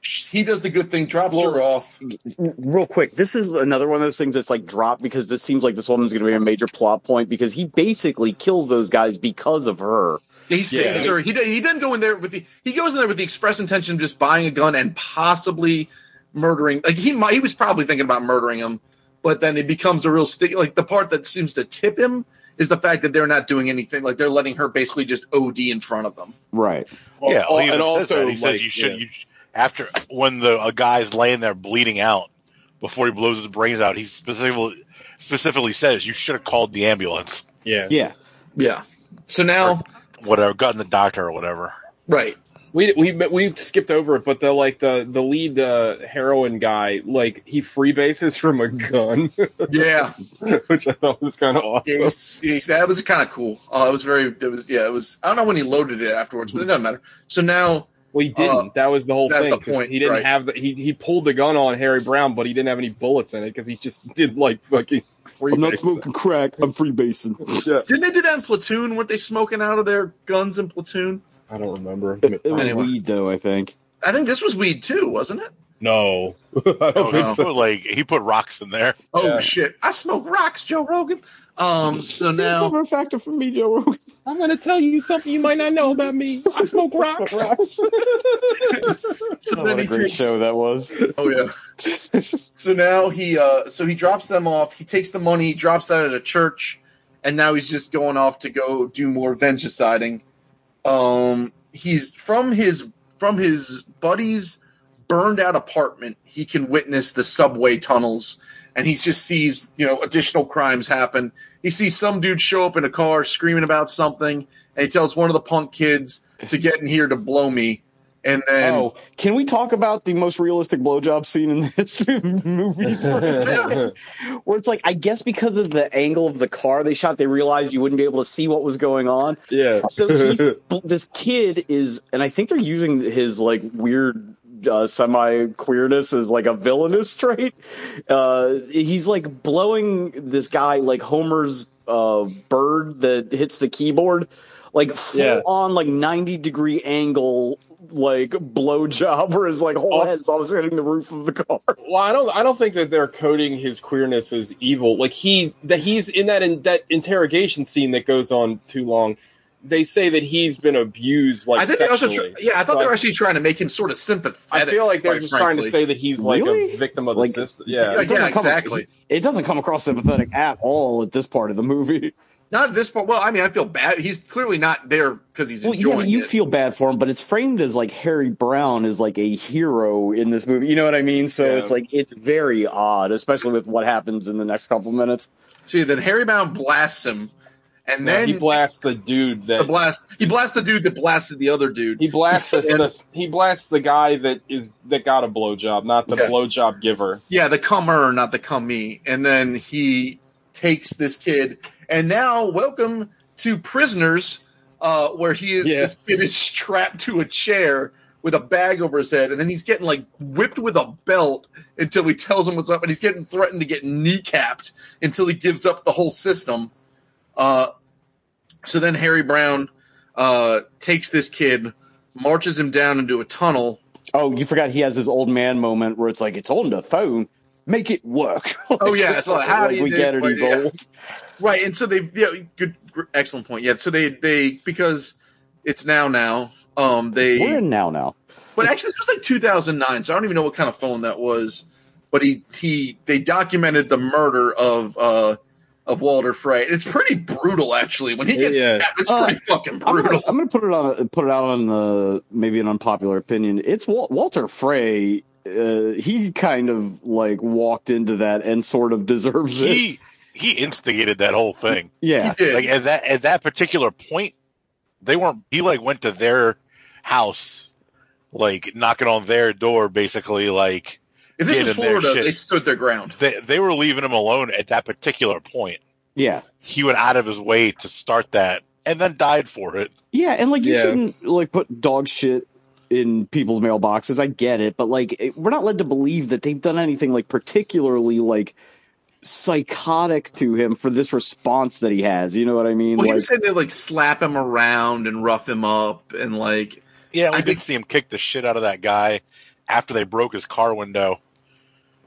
he does the good thing, drops her off. real quick, this is another one of those things that's like dropped because this seems like this woman's going to be a major plot point because he basically kills those guys because of her. He saves Yeah. her. He he doesn't go in there with the he goes in there with the express intention of just buying a gun and possibly murdering. Like he might he was probably thinking about murdering him, but then it becomes a real stick. Like the part that seems to tip him is the fact that they're not doing anything. Like they're letting her basically just OD in front of them. Right. yeah, Al- he even and also that. he says you should yeah. you sh- after when the a guy's laying there bleeding out before he blows his brains out. He specifically specifically says you should have called the ambulance, yeah. Yeah. Yeah. So now, whatever, gotten the doctor or whatever. right? We we we skipped over it, but the like the the lead uh, heroin guy, like he freebases from a gun, Yeah. which I thought was kind of awesome. he's- he's- that was kind of cool. Uh, it was very. It was yeah. It was. I don't know when he loaded it afterwards, but it doesn't matter. So now, Well, he didn't. Uh, that was the whole that's thing. the 'cause point, he didn't right. have the he he pulled the gun on Harry Brown, but he didn't have any bullets in it because he just did like fucking I'm not smoking crack. I'm freebasing. Yeah. didn't they do that in Platoon? Weren't they smoking out of their guns in Platoon? I don't remember. It, it was Anyway. weed, though. I think. I think this was weed too, wasn't it? no, I don't Oh, think he so. like he put rocks in there. Oh Yeah. shit! I smoke rocks, Joe Rogan. Um. So Seems now, never a factor for me, Joe Rogan. I'm gonna tell you something you might not know about me. I smoke rocks. so what then a he great takes. show that was. Oh yeah. So now he uh so he drops them off. He takes the money, he drops that at a church, and now he's just going off to go do more vengeciding. Um he's from his from his buddy's burned out apartment, he can witness the subway tunnels and he just sees, you know, additional crimes happen. He sees some dude show up in a car screaming about something, and he tells one of the punk kids to get in here to blow me. And then oh, can we talk about the most realistic blowjob scene in the history of movies for a second? Where it's like, I guess because of the angle of the car they shot, they realized you wouldn't be able to see what was going on. yeah. So he's, this kid is, and I think they're using his like weird uh, semi queerness as like a villainous trait. Uh, he's like blowing this guy like Homer's uh, bird that hits the keyboard, like full Yeah. on like ninety degree angle like blow job where his like whole Oh. head is almost hitting the roof of the car. Well, I don't. I don't think that they're coding his queerness as evil. Like he that he's in that in that interrogation scene that goes on too long. They say that he's been abused like I think they also, sexually. tr- yeah, I thought So they were actually trying to make him sort of sympathetic. I feel like they're quite just trying to say that he's like Really? a victim of Like- the system. Yeah, Yeah. It doesn't come- exactly. It doesn't come across sympathetic at all at this part of the movie. Not at this point. Well, I mean, I feel bad. He's clearly not there because he's Well, yeah, enjoying but you it. feel bad for him, but it's framed as like Harry Brown is like a hero in this movie. You know what I mean? So Yeah. it's like it's very odd, especially with what happens in the next couple minutes. See, then Harry Brown blasts him, and No, then he blasts the dude that the blast. He blasts the dude that blasted the other dude. he blasts the, the he blasts the guy that is that got a blowjob, not the Yeah. blowjob giver. Yeah, the comer, not the commee. And then he takes this kid, and now welcome to prisoners, uh, where he is. Yeah. This kid is strapped to a chair with a bag over his head, and then he's getting like whipped with a belt until he tells him what's up, and he's getting threatened to get kneecapped until he gives up the whole system. Uh, so then Harry Brown uh, takes this kid, marches him down into a tunnel. Oh, you forgot he has his old man moment where it's like it's on the phone, make it work. Oh, yeah, Like, it's like, how do you we get it? He's Yeah. old. Right, and so they yeah, good excellent point. Yeah, so they they because it's now now um they We're in now now. but actually this was like 2009, so I don't even know what kind of phone that was. But he he they documented the murder of uh of Walter Frey. It's pretty brutal actually. When he gets Yeah. stabbed, it's Uh, pretty fucking I'm brutal. gonna, I'm gonna put it on put it out on the maybe an unpopular opinion. It's Wal- Walter Frey. Uh, he kind of like walked into that and sort of deserves it. He he instigated that whole thing. Yeah, He did. Like at that at that particular point, they weren't. He like went to their house, like knocking on their door, basically like if this get was Florida, shit. they stood their ground. they they were leaving him alone at that particular point. yeah. He went out of his way to start that, and then died for it. Yeah, and like you Yeah. shouldn't like put dog shit in people's mailboxes. I get it, but like it- we're not led to believe that they've done anything like particularly like psychotic to him for this response that he has. You know what I mean? Well, he like, was saying they like slap him around and rough him up and like Yeah, we I did think- see him kick the shit out of that guy after they broke his car window.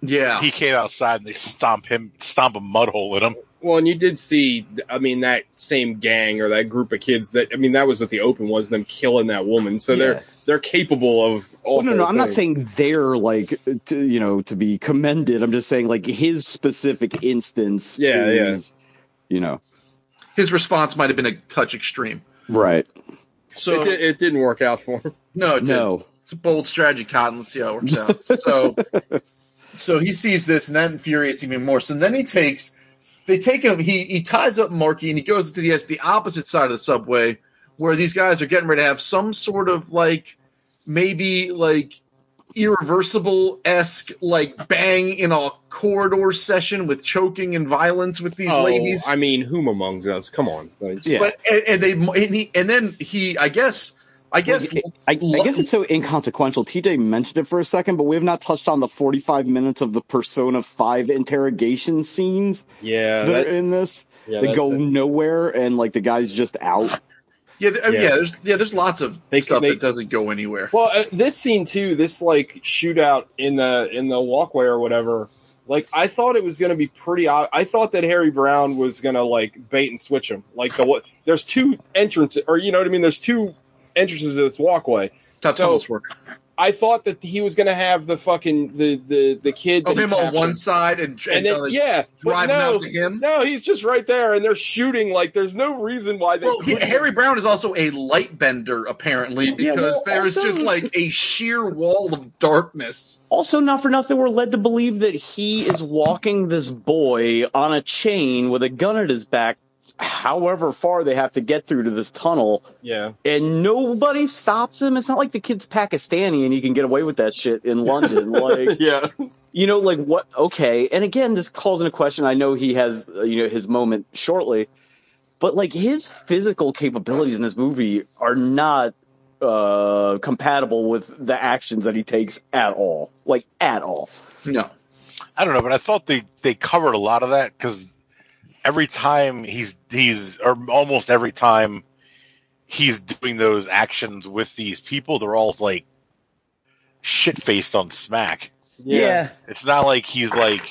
yeah. He came outside and they stomp him, stomp a mud hole in him. Well, and you did see, I mean, that same gang or that group of kids that, I mean, that was what the open was, them killing that woman. So Yeah. they're they're capable of all. Well, no, no, I'm not saying they're like, to, you know, to be commended. I'm just saying like his specific instance. Yeah, is, You know, his response might have been a touch extreme. Right. So it, it didn't work out for him. no, it didn't. No. It's a bold strategy, Cotton. Let's see how it works out. So, so he sees this, and that infuriates him even more. So then he takes, they take him. He he ties up Marky, and he goes to the the opposite side of the subway, where these guys are getting ready to have some sort of like, maybe like irreversible esque like bang in a corridor session with choking and violence with these Oh, ladies. I mean, whom amongst us? Come on. Yeah. But and, and they and, he, and then he, I guess, I guess. I, I guess it's so inconsequential. TJ mentioned it for a second, but we have not touched on the 45 minutes of the Persona 5 interrogation scenes yeah, that, that- are in this. yeah, that that- go that- nowhere, and like the guy's just out. Yeah, th- yeah. Yeah. there's yeah, there's lots of They- stuff they- that doesn't go anywhere. Well, uh, this scene too, this like shootout in the in the walkway or whatever. Like I thought it was going to be pretty. ob- I thought that Harry Brown was going to like bait and switch him. Like the what? There's two entrances, or you know what I mean. There's two entrances to this walkway. That's so- how this works. I thought that he was going to have the fucking the the the kid. Oh, that he him on one side and, and then uh, yeah, but drive him no, out to him. no, he's just right there, and they're shooting. Like there's no reason why they. Well, he, Harry Brown is also a light bender, apparently, because Yeah, well, there's also- just like a sheer wall of darkness. Also, not for nothing, we're led to believe that he is walking this boy on a chain with a gun at his back, however far they have to get through to this tunnel, yeah, and nobody stops him. It's not like the kid's Pakistani and he can get away with that shit in London. like, yeah, you know, like what? Okay, and again, this calls into question. I know he has, uh, you know, his moment shortly, but like his physical capabilities in this movie are not uh compatible with the actions that he takes at all like at all No. I don't know, but I thought they they covered a lot of that because every time he's he's or almost every time he's doing those actions with these people, they're all like shit faced on smack. yeah. It's not like he's like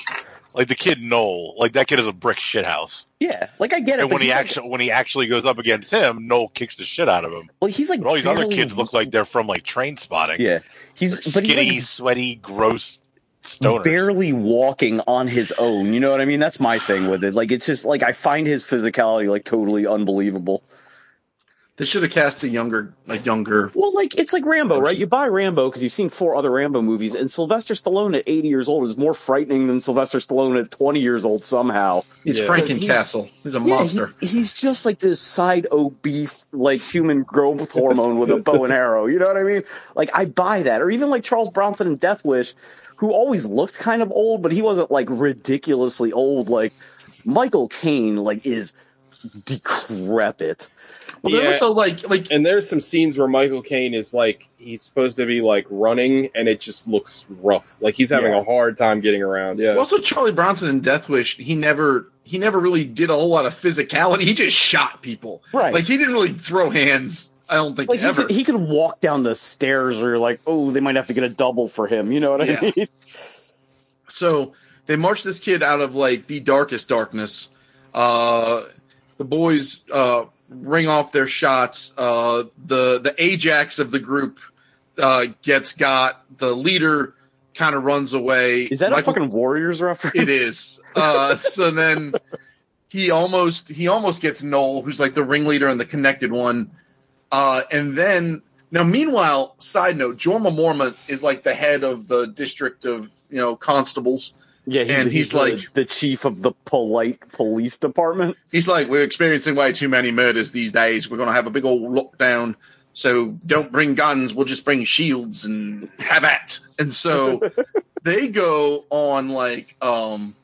like the kid Noel. Like that kid is a brick shithouse. yeah like i get it And when he he's like- actually when he actually goes up against him, Noel kicks the shit out of him. well he's like But all these other kids look like they're from like Trainspotting. yeah he's They're but skinny, he's sweaty, gross like stoners. barely walking on his own. You know what i mean? That's my thing with it. Like it's just like i find his physicality like totally unbelievable They should have cast a younger, like younger. Well, like it's like Rambo, right? You buy Rambo because you've seen four other Rambo movies, and Sylvester Stallone at 80 years old is more frightening than Sylvester Stallone at 20 years old somehow. He's Yeah. Frankencastle. He's a Yeah, monster. he, he's just like this side o beef, like human growth hormone with a bow and arrow. You know what I mean? Like I buy that, or even like Charles Bronson in Death Wish, who always looked kind of old, but he wasn't like ridiculously old. Like Michael Caine, like is decrepit. Well, they're Yeah. also like, like And there's some scenes where Michael Caine is like he's supposed to be like running, and it just looks rough. Like he's having Yeah. a hard time getting around. Yeah. also Charlie Bronson in Death Wish. He never, he never really did a whole lot of physicality. He just shot people. Right. Like he didn't really throw hands. I don't think Like he ever. could, he could walk down the stairs, or you're like, oh, they might have to get a double for him. You know what I Yeah. mean? So they march this kid out of like the darkest darkness. Uh, the boys uh, ring off their shots. Uh, the the Ajax of the group uh, gets got. The leader kind of runs away. Is that a fucking Warriors reference? It is. Uh, so then he almost he almost gets Noel, who's like the ringleader and the connected one. Uh, and then now, meanwhile, side note, Jorah Mormont is like the head of the district of you know constables. Yeah, he's, And he's, he's the, like- the chief of the polite police department. He's like, we're experiencing way too many murders these days. We're gonna have a big old lockdown. So don't bring guns. We'll just bring shields and have at. And so they go on like um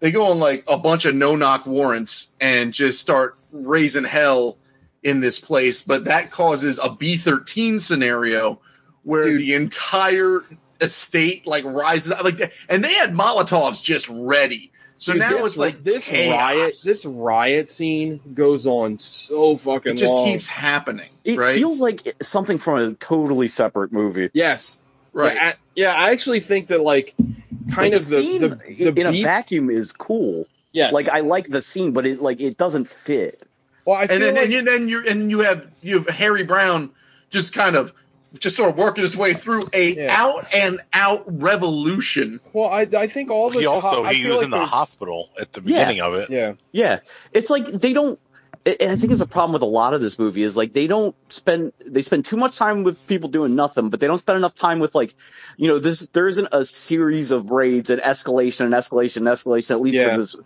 they go on like a bunch of no knock warrants and just start raising hell in this place. But that causes a B thirteen scenario where Dude. the entire estate like rises up like and they had Molotovs just ready. So Dude, now this, it's like this chaos. riot. This riot scene goes on so fucking it just long. keeps happening. It right? feels like something from a totally separate movie. yes, right. Yeah, I, yeah, I actually think that like kind Like, of the scene the, the in a vacuum is cool. Yeah, Like I like the scene, but it like it doesn't fit. well, I feel and then, like and you, then you and you have you have Harry Brown just kind of just sort of working his way through a Yeah. out and out revolution. well, I I think all the He also co- I he was like in the hospital at the Yeah. beginning of it. Yeah, Yeah, it's like they don't. I I think it's a problem with a lot of this movie is like they don't spend they spend too much time with people doing nothing, but they don't spend enough time with like you know this there isn't a series of raids and escalation and escalation and escalation at least Yeah. in this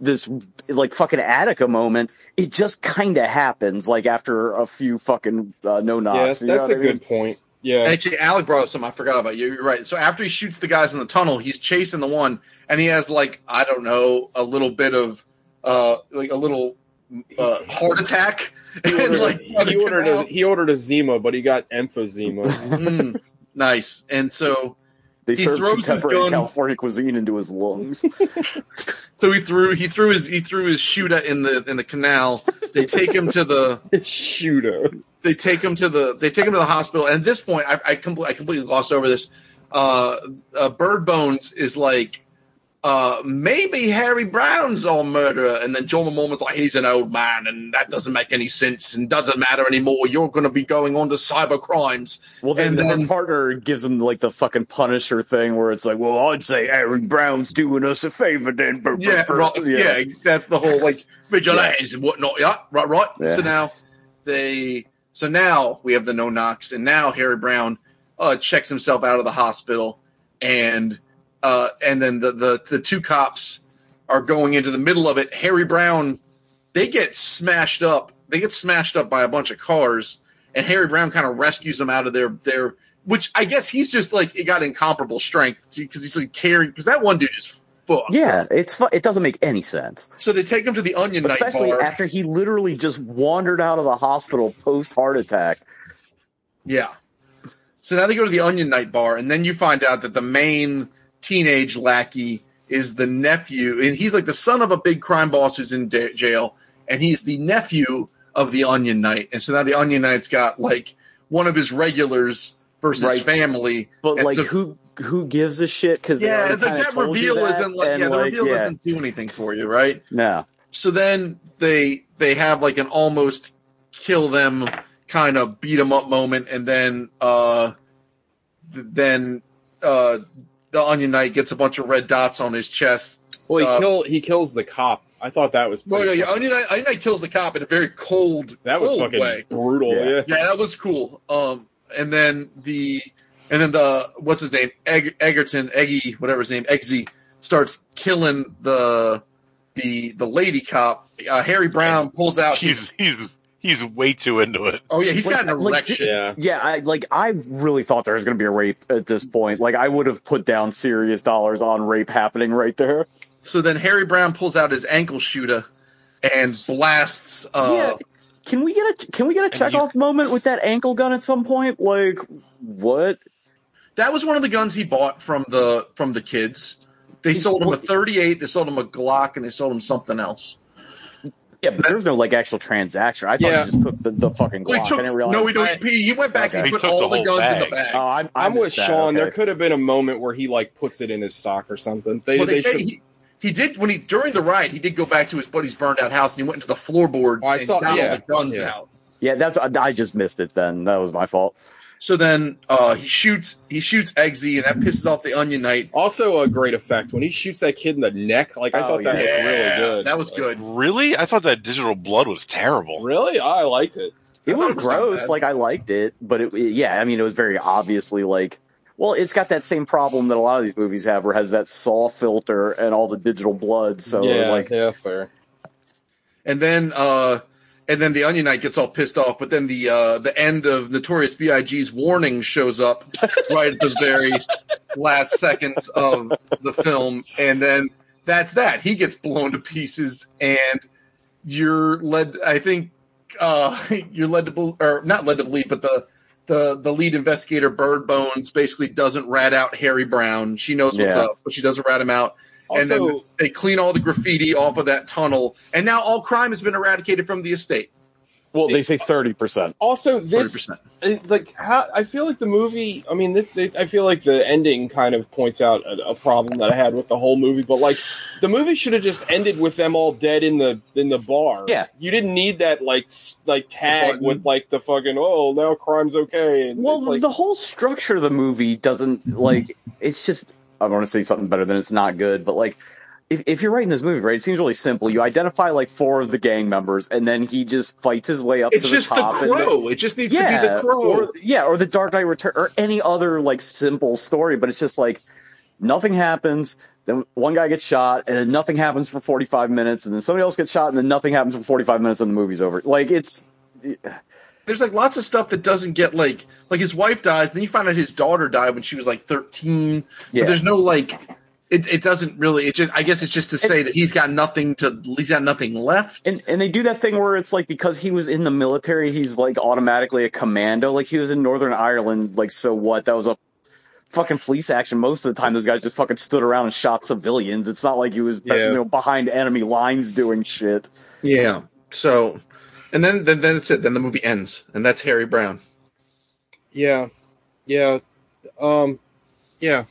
this like fucking Attica moment. It just kind of happens like after a few fucking uh, no knocks. yeah, that's, you know that's what a I mean? good point. Yeah. Actually, Alec brought up something I forgot about. You're right. So after he shoots the guys in the tunnel, he's chasing the one, and he has like I don't know a little bit of uh like a little uh, heart attack. He And, ordered, like, he, ordered a, he ordered a Zima, but he got emphysema. Mm, nice. And so They He serve throws his contemporary gun- California cuisine into his lungs. so he threw he threw his he threw his shooter in the in the canal. They take him to the Shooter. they take him to the they take him to the hospital. And at this point, I I, compl- I completely glossed over this. Uh, uh, Bird Bones is like, uh, maybe Harry Brown's our murderer, and then Jorah Mormont's like, he's an old man, and that doesn't make any sense, and doesn't matter anymore. You're going to be going on to cyber crimes. Well, then, And then then- the partner gives him like the fucking Punisher thing, where it's like, "Well, I'd say Aaron Brown's doing us a favor, then." Yeah, right, yeah, that's the whole like vigilantes and whatnot. Yeah, right, right. Yeah. So now they, so now we have the no knocks, and now Harry Brown uh, checks himself out of the hospital, and uh, and then the, the the two cops are going into the middle of it. Harry Brown, they get smashed up. They get smashed up by a bunch of cars, and Harry Brown kind of rescues them out of their their. Which I guess he's just like he got incomparable strength because he's like carrying because that one dude is fucked. Yeah, it's fu- it doesn't make any sense, So they take him to the Onion Knight especially after he literally just wandered out of the hospital post heart attack. Yeah. So now they go to the Onion Knight bar, and then you find out that the main teenage lackey is the nephew, and he's like the son of a big crime boss who's in da- jail, and he's the nephew of the Onion Knight. And so now the Onion Knight's got like one of his regulars versus Right. family. But like, so- who who gives a shit? Because Yeah, like that reveal that, isn't like yeah, the like, reveal yeah, doesn't do anything for you, right? No, so then they they have like an almost kill them kind of beat them up moment and then uh th- then uh the onion knight gets a bunch of red dots on his chest Well, he Uh, kill he kills the cop. I thought that was well, pretty yeah, onion knight, onion knight kills the cop in a very cold that was cold fucking way brutal. Yeah. Yeah. yeah that was cool um and then the and then the what's his name Egg, Egerton Eggy whatever his name Eggsy starts killing the the the lady cop uh, Harry Brown pulls out He's he's he's way too into it. oh yeah he's Like- got an like, erection Yeah. yeah, I like I really thought there was going to be a rape at this point. Like I would have put down serious dollars on rape happening right there. So then Harry Brown pulls out his ankle shooter and blasts. Uh, yeah. Can we get a can we get a And Chekhov moment with that ankle gun at some point? Like what? That was one of the guns he bought from the from the kids. They sold him a 38, they sold him a Glock, and they sold him something else. Yeah, but there's no like actual transaction. I thought Yeah. he just took the, the fucking Well, Glock. he took- I didn't realize. no, he, don't- he, he went back Okay. and he He put took all the the whole guns in the bag. bag. Oh, I, I I'm with that. Sean. There could have been a moment where he like puts it in his sock or something. They, well, they, they say should. he, he did when he during the ride he did go back to his buddy's burned out house and he went into the floorboards Oh, I and saw- got yeah, all the guns yeah. out. Yeah, that's I just missed it. Then that was my fault. So then uh, he shoots he shoots Eggsy and that pisses off the Onion Knight. also a great effect when he shoots that kid in the neck. Like I Oh, thought that yeah. was really good. That was Like, good. Really? I thought that digital blood was terrible. Really, I liked it. It was was gross. Like I liked it, but it, yeah, I mean, it was very obviously like. Well, it's got that same problem that a lot of these movies have, where it has that saw filter and all the digital blood. So yeah, like, yeah, fair. And then uh and then the Onion Knight gets all pissed off, but then the uh the end of Notorious B.I.G.'s warning shows up right at the very last seconds of the film, and then that's that. He gets blown to pieces, and you're led. I think uh you're led to believe, or not led to believe, but the. The, the lead investigator Bird Bones basically doesn't rat out Harry Brown. She knows what's Yeah. up, but she doesn't rat him out and then they clean all the graffiti off of that tunnel, and now all crime has been eradicated from the estate. well, they say thirty percent. also Thirty this percent. Uh, like how I feel like the movie. I mean, this, they, I feel like the ending kind of points out a, a problem that I had with the whole movie. But like, the movie should have just ended with them all dead in the in the bar. Yeah. you didn't need that like like tag with like the fucking oh now crime's okay. And Well, like, the whole structure of the movie doesn't like. It's just I want to say something better than it's not good, but like if, if you're writing this movie, right, it seems really simple. You identify like four of the gang members, and then he just fights his way up It's to the top. It's just the and then- crow. It just needs yeah, to be the crow. Or, yeah, or the Dark Knight Return, or any other like simple story. But it's just like nothing happens. Then one guy gets shot, and then nothing happens for 45 minutes, and then somebody else gets shot, and then nothing happens for 45 minutes, and the movie's over. Like it's There's like lots of stuff that doesn't get like like his wife dies, then you find out his daughter died when she was like 13. Yeah. But there's no like it, it doesn't really it just I guess it's just to say that he's got nothing to he's got nothing left. and and they do that thing where it's like because he was in the military, he's like automatically a commando. Like he was in Northern Ireland. Like so what? That was a fucking police action. Most of the time, those guys just fucking stood around and shot civilians. It's not like he was Yeah. you know behind enemy lines doing shit. yeah. So and then then then it's it. Then the movie ends, and that's Harry Brown. Yeah, yeah, um, yeah.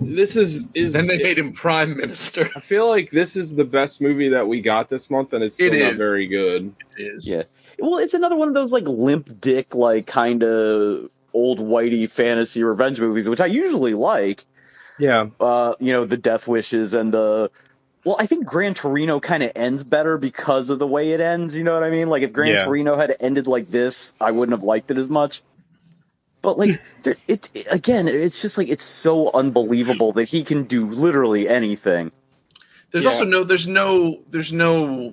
This is is. Then they made him prime minister. I feel like this is the best movie that we got this month, and it's still It not is. very good. It is. Yeah. Well, it's another one of those like limp dick, like kind of old whitey fantasy revenge movies, which I usually like. Yeah, Uh, you know, the Death Wishes and the. Well, I think Gran Torino kind of ends better because of the way it ends. You know what I mean? Like if Gran Yeah. Torino had ended like this, I wouldn't have liked it as much. But like, there, it, it again, it's just like it's so unbelievable that he can do literally anything. There's Yeah. also no there's no there's no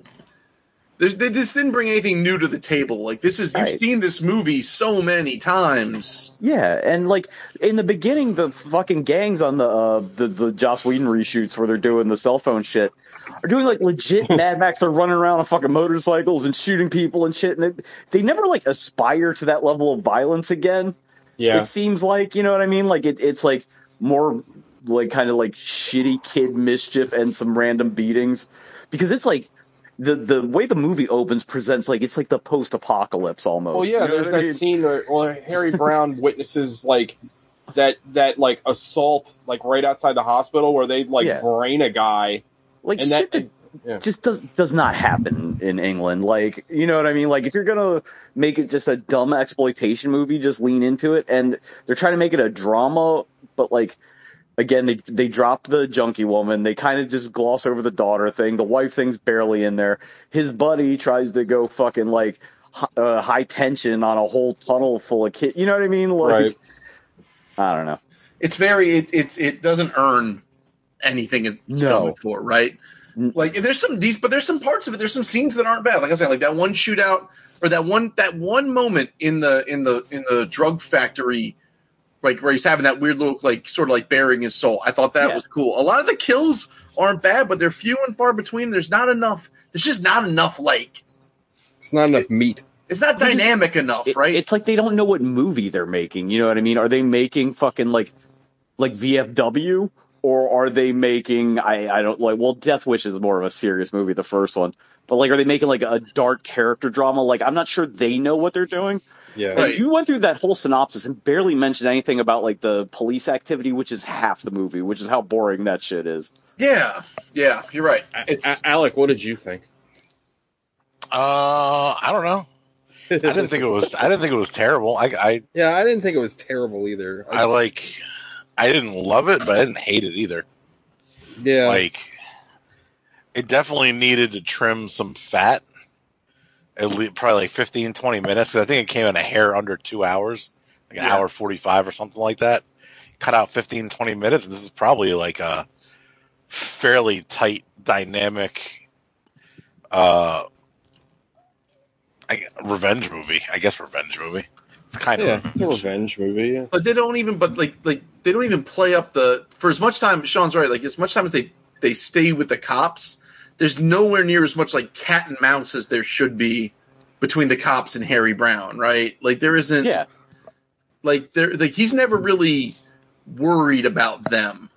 there's they, this didn't bring anything new to the table. Like this is you've Right. seen this movie so many times. Yeah, and like in the beginning, the fucking gangs on the uh, the the Joss Whedon reshoots where they're doing the cell phone shit are doing like legit Mad Max. They're running around on fucking motorcycles and shooting people and shit, and they, they never like aspire to that level of violence again. yeah, It seems like you know what I mean. Like it, it's like more like kind of like shitty kid mischief and some random beatings because it's like. The, the way the movie opens presents like it's like the post apocalypse almost. Well, yeah, You know there's what I that mean? scene where well, Harry Brown witnesses like that that like assault like right outside the hospital where they like Yeah. brain a guy like and shit that that yeah. just does does not happen in England. Like, you know what I mean? Like, if you're gonna make it just a dumb exploitation movie, just lean into it. And they're trying to make it a drama, but like, again, they they drop the junkie woman. They kind of just gloss over the daughter thing. The wife thing's barely in there. His buddy tries to go fucking like hi- uh, high tension on a whole tunnel full of kids. You know what I mean? Like, Right. I don't know. It's very it it's it doesn't earn anything it's No. going for, right? Like there's some these but there's some parts of it, there's some scenes that aren't bad. Like I said, like that one shootout or that one that one moment in the in the in the drug factory like where he's having that weird little like sort of like bearing his soul. I thought that Yeah. was cool. A lot of the kills aren't bad, but they're few and far between. There's not enough. There's just not enough like It's not enough meat. it's not They just- dynamic enough, It- right? It's like they don't know what movie they're making. You know what I mean? Are they making fucking like like VFW or are they making I I don't like well Death Wish is more of a serious movie the first one. But like are they making like a dark character drama? Like I'm not sure they know what they're doing. Yeah, Right. You went through that whole synopsis and barely mentioned anything about like the police activity, which is half the movie, which is how boring that shit is. yeah, yeah, you're right. It's A- Alec, what did you think? Uh, I don't know. I didn't think it was. I didn't think it was terrible. I, I, Yeah, I didn't think it was terrible either. I like. I didn't love it, but I didn't hate it either. yeah, Like, it definitely needed to trim some fat. At least probably like 15, 20 minutes. 'cause I think it came in a hair under two hours, like an Yeah. hour forty-five or something like that. Cut out 15, 20 minutes, and this is probably like a fairly tight, dynamic, uh, I, revenge movie. I guess revenge movie. It's kind yeah, of it's a revenge movie. Yeah. but they don't even but like like they don't even play up the for as much time Sean's right, like as much time as they they stay with the cops, there's nowhere near as much like cat and mouse as there should be between the cops and Harry Brown, right? Like there isn't Yeah. like there like he's never really worried about them.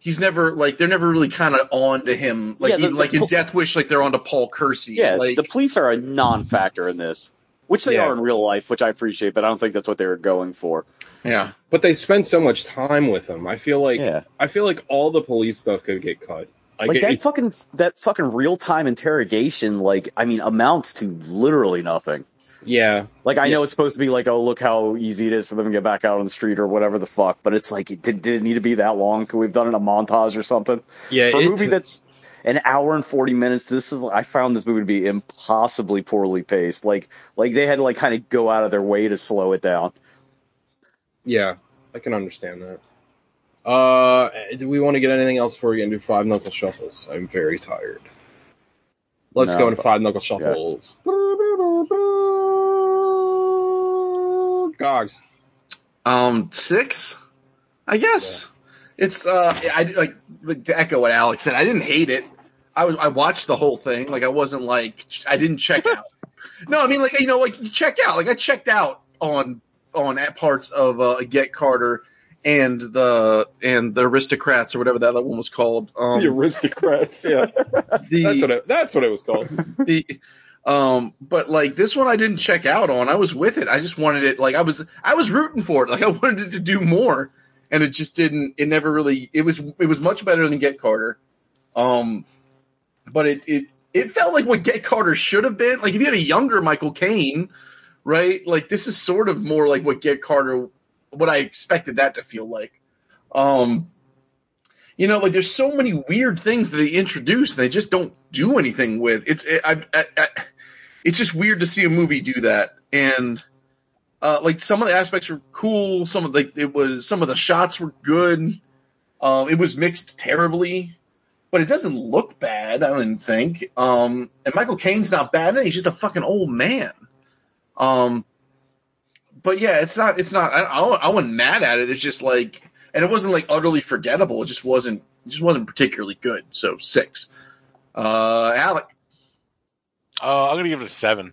He's never like they're never really kind of on to him like Yeah, the- even, the like in pol- Death Wish like they're on to Paul Kersey. Yeah, like the police are a non-factor in this, which they Yeah. are in real life, which I appreciate, but I don't think that's what they were going for. yeah. But they spend so much time with him. I feel like Yeah. I feel like all the police stuff could get cut. Like, Like that it- fucking that fucking real time interrogation, like I mean, amounts to literally nothing. Yeah. Like I Yeah. know it's supposed to be like, oh, look how easy it is for them to get back out on the street or whatever the fuck, but it's like, it did, did it need to be that long? Could we've done it in a montage or something? Yeah. For a movie that's an hour and forty minutes, this is I found this movie to be impossibly poorly paced. Like like they had to like kind of go out of their way to slow it down. Yeah, I can understand that. Uh, do we want to get anything else before we get into five knuckle shuffles? I'm very tired. Let's No, go into but- five knuckle shuffles. Gogs. Um, six, I guess. It's uh, I like, like to echo what Alex said. I didn't hate it. I was I watched the whole thing. Like I wasn't like I didn't check out. No, I mean like you know like you check out. Like I checked out on on at parts of uh, Get Carter and the and the aristocrats or whatever that other one was called. Um, the aristocrats. Yeah, the, that's what it, that's what it was called. the um but like this one I didn't check out on. I was with it. I just wanted it like I was I was rooting for it. Like I wanted it to do more and it just didn't it never really it was it was much better than Get Carter. Um but it it it felt like what Get Carter should have been. Like if you had a younger Michael Caine, right? Like this is sort of more like what Get Carter what I expected that to feel like. Um you know, like there's so many weird things that they introduce and they just don't do anything with. It's it, I, I, I, it's just weird to see a movie do that. And uh, like some of the aspects were cool. Some of the it was some of the shots were good. Um, it was mixed terribly, but it doesn't look bad. I don't think. Um, and Michael Caine's not bad. He's just a fucking old man. Um, but yeah, it's not. It's not. I, I, I wasn't mad at it. It's just like, and it wasn't like utterly forgettable. It just wasn't. It just wasn't particularly good. So six. Uh, Alec. Uh, I'm gonna give it a seven.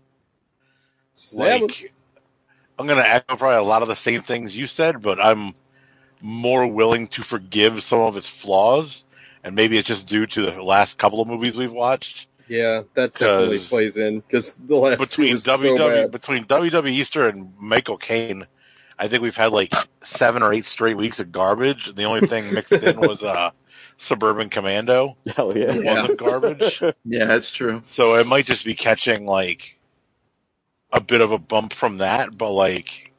Seven. Like, I'm gonna echo probably a lot of the same things you said, but I'm more willing to forgive some of its flaws, and maybe it's just due to the last couple of movies we've watched. Yeah, that definitely plays in because the last two between was so WW bad. between WW Easter and Michael Caine, I think we've had like seven or eight straight weeks of garbage. The only thing mixed in was uh, Suburban Commando. Hell yeah. It wasn't garbage. Yeah, that's true. So it might just be catching like a bit of a bump from that, but like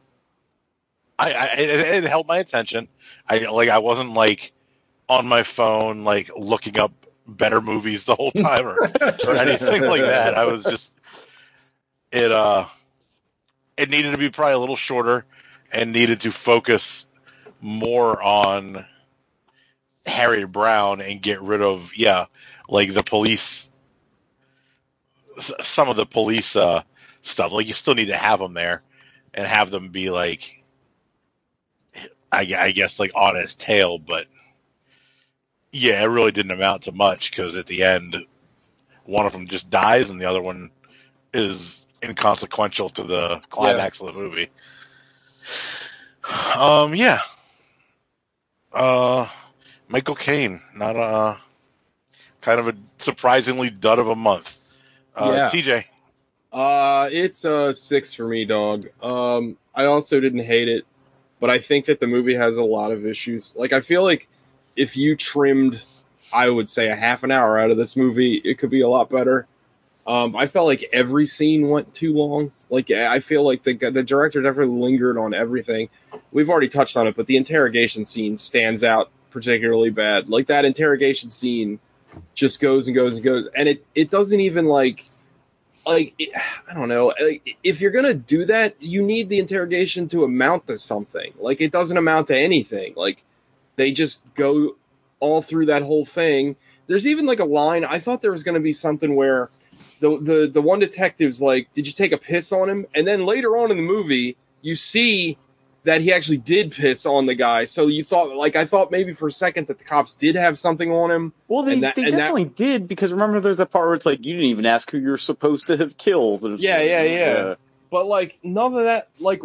I, I it, it held my attention. I like I wasn't like on my phone like looking up better movies the whole time or, or anything like that. I was just it uh it needed to be probably a little shorter and needed to focus more on Harry Brown and get rid of yeah like the police some of the police uh, stuff. Like you still need to have them there and have them be like, I, I guess like on his tail. But yeah, it really didn't amount to much because at the end, one of them just dies and the other one is inconsequential to the climax of the movie. Um, yeah. Uh, Michael Caine, not a kind of a surprisingly dud of a month. Uh, Yeah. TJ. Uh, it's a six for me, dog. Um, I also didn't hate it, but I think that the movie has a lot of issues. Like, I feel like if you trimmed, I would say a half an hour out of this movie, it could be a lot better. Um, I felt like every scene went too long. Like, I feel like the the director definitely lingered on everything. We've already touched on it, but the interrogation scene stands out particularly bad. Like that interrogation scene just goes and goes and goes, and it it doesn't even like like it, I don't know. Like, if you're gonna do that, you need the interrogation to amount to something. Like it doesn't amount to anything. Like they just go all through that whole thing. There's even like a line. I thought there was gonna be something where the the the one detective's like, "Did you take a piss on him?" And then later on in the movie, you see that he actually did piss on the guy. So you thought, like, I thought maybe for a second that the cops did have something on him. Well, they, that- they and that- definitely did because remember, there's that part where it's like you didn't even ask who you're supposed to have killed. It's Yeah, yeah, yeah. But like none of that like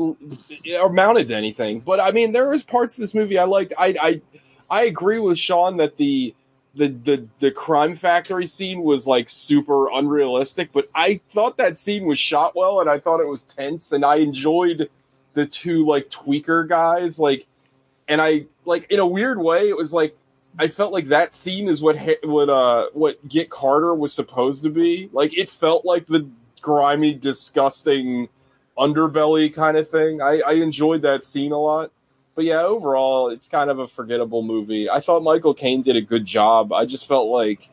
amounted to anything. But I mean, there was parts of this movie I liked. I I I agree with Sean that the the the the crime factory scene was like super unrealistic, but I thought that scene was shot well, and I thought it was tense, and I enjoyed the two like tweaker guys, like, and I like in a weird way, it was like. I felt like that scene is what Ha- what uh what Get Carter was supposed to be. Like it felt like the grimy, disgusting, underbelly kind of thing. I, I enjoyed that scene a lot. But yeah, overall, it's kind of a forgettable movie. I thought Michael Caine did a good job. I just felt like,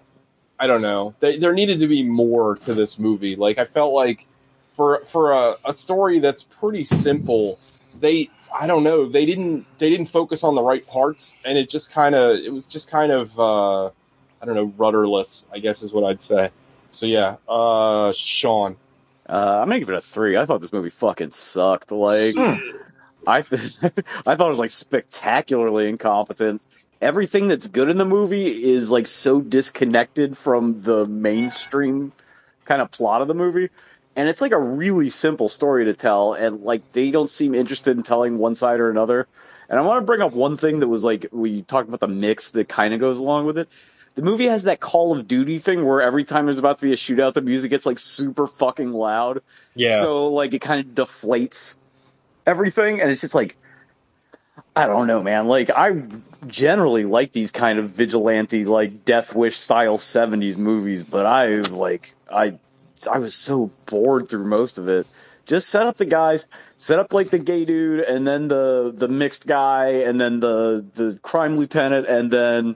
I don't know, there, there needed to be more to this movie. Like I felt like for for a, a story that's pretty simple, they I don't know, they didn't they didn't focus on the right parts, and it just kind of it was just kind of uh, I don't know rudderless. I guess is what I'd say. So yeah, uh, Sean. Uh, I'm gonna give it a three. I thought this movie fucking sucked. Like, I th- I thought it was like spectacularly incompetent. Everything that's good in the movie is like so disconnected from the mainstream kind of plot of the movie. And it's like a really simple story to tell, and like they don't seem interested in telling one side or another. And I want to bring up one thing that was like we talked about the mix that kind of goes along with it. The movie has that Call of Duty thing where every time there's about to be a shootout, the music gets like super fucking loud. Yeah. So like it kind of deflates everything, and it's just like I don't know, man. Like I generally like these kind of vigilante, like Death Wish style '70s movies, but I like I I was so bored through most of it. Just set up the guys, set up like the gay dude, and then the the mixed guy, and then the the crime lieutenant, and then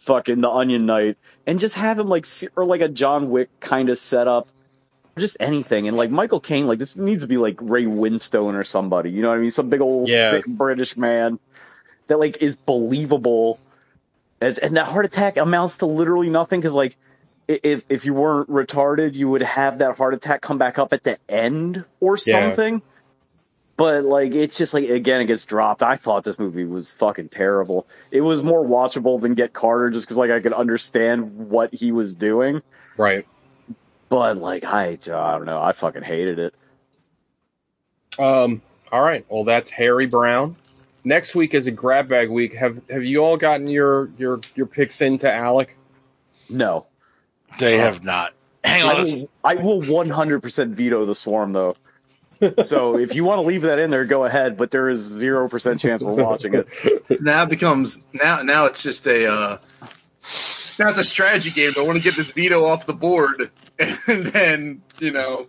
fucking the Onion Knight, and just have him like or like a John Wick kind of setup, or just anything. And like Michael Caine, like this needs to be like Ray Winstone or somebody. You know what I mean? Some big old Yeah. thick British man that like is believable. As and that heart attack amounts to literally nothing because like if if you weren't retarded, you would have that heart attack come back up at the end or Yeah. Something. But like it's just like again it gets dropped. I thought this movie was fucking terrible. It was more watchable than Get Carter just because like I could understand what he was doing. Right. But like I I don't know. I fucking hated it. Um. All right. Well, that's Harry Brown. Next week is a grab bag week. Have Have you all gotten your your your picks into Alec? No. They have not. Hang I on. will, I will 100% veto the swarm though. So if you want to leave that in there, go ahead. But there is zero percent chance we're watching it. now it becomes now now it's just a uh, now it's a strategy game. I want to get this veto off the board, and then you know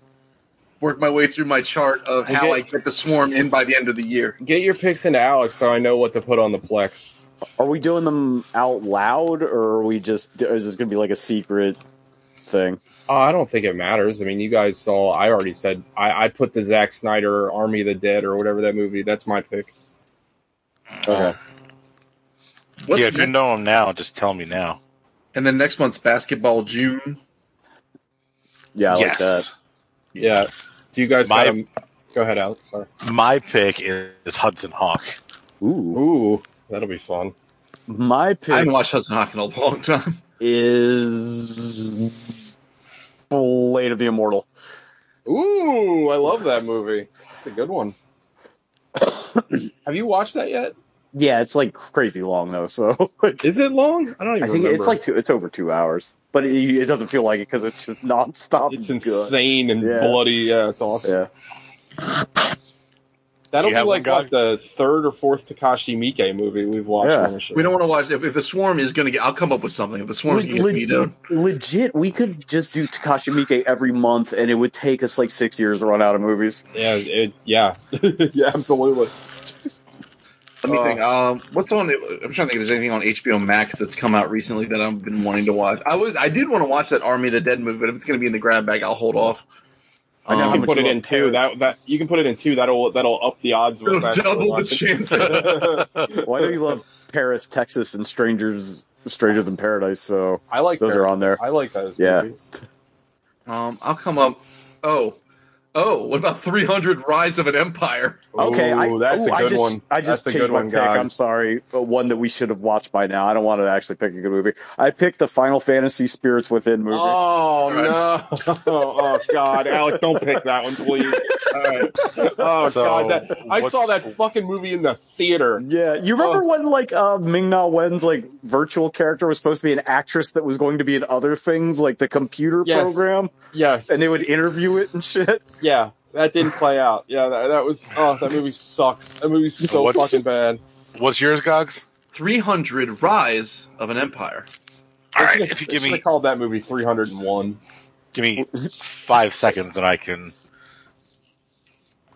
work my way through my chart of how get- I get the swarm in by the end of the year. Get your picks into Alex so I know what to put on the Plex. Are we doing them out loud, or are we just? Is this gonna be like a secret thing? Oh, I don't think it matters. I mean, you guys saw. I already said I, I put the Zack Snyder Army of the Dead or whatever that movie. That's my pick. Okay. What's yeah, if you next? know them now, just tell me now. And then next month's basketball June. Yeah, I yes. like that. Yeah. Do you guys My- got 'em- Go ahead, Alex. Sorry. My pick is Hudson Hawk. Ooh, Ooh, that'll be fun. my pick I haven't watched Hudson Hawk in a long time. is Blade of the Immortal. Ooh, I love that movie. It's a good one. Have you watched that yet? Yeah, it's like crazy long though. So like, Is it long? I don't even I think remember. it's like two, it's over two hours, but it, it doesn't feel like it because it's just nonstop. it's guts. insane and Yeah. bloody. Yeah, it's awesome. Yeah. That'll be like what the third or fourth Takashi Miike movie we've watched. Yeah. on the show. We don't want to watch if, if the swarm is going to get. I'll come up with something. If the swarm's going to Le- get vetoed, legit, we could just do Takashi Miike every month, and it would take us like six years to run out of movies. Yeah, it, yeah, yeah, absolutely. Let me Uh, think. Um, what's on? I'm trying to think. If there's anything on HBO Max that's come out recently that I've been wanting to watch. I was. I did want to watch that Army of the Dead movie, but if it's going to be in the grab bag, I'll hold off. I know You how Um, can much put it in two. Paris. That that you can put it in two. That'll that'll up the odds of us It'll double the chance. Why do know you love Paris, Texas, and Strangers, Stranger Than Paradise. So I like Those are on there. I like those Yeah. movies. um, I'll come up. Oh, oh. What about 300 Rise of an Empire? Okay, I, Ooh, that's ooh, a I good just, one. I just that's a changed good my one, pick. guys. I'm sorry, but one that we should have watched by now. I don't want to actually pick a good movie. I picked the Final Fantasy Spirits Within movie. Oh Right. no! oh God, Alec, don't pick that one, please. All right. Oh So, God, that, I saw that fucking movie in the theater. Yeah, you remember Oh. when like uh, Ming Na Wen's like virtual character was supposed to be an actress that was going to be in other things, like the computer Yes. program, Yes, and they would interview it and shit. yeah, that didn't play out. Yeah, that, that was. Oh, that movie sucks. That movie's so What's- fucking bad. What's yours, Gogs? 300 Rise of an Empire. All right, They if you give me should've called that movie 301. give me five seconds, and I can.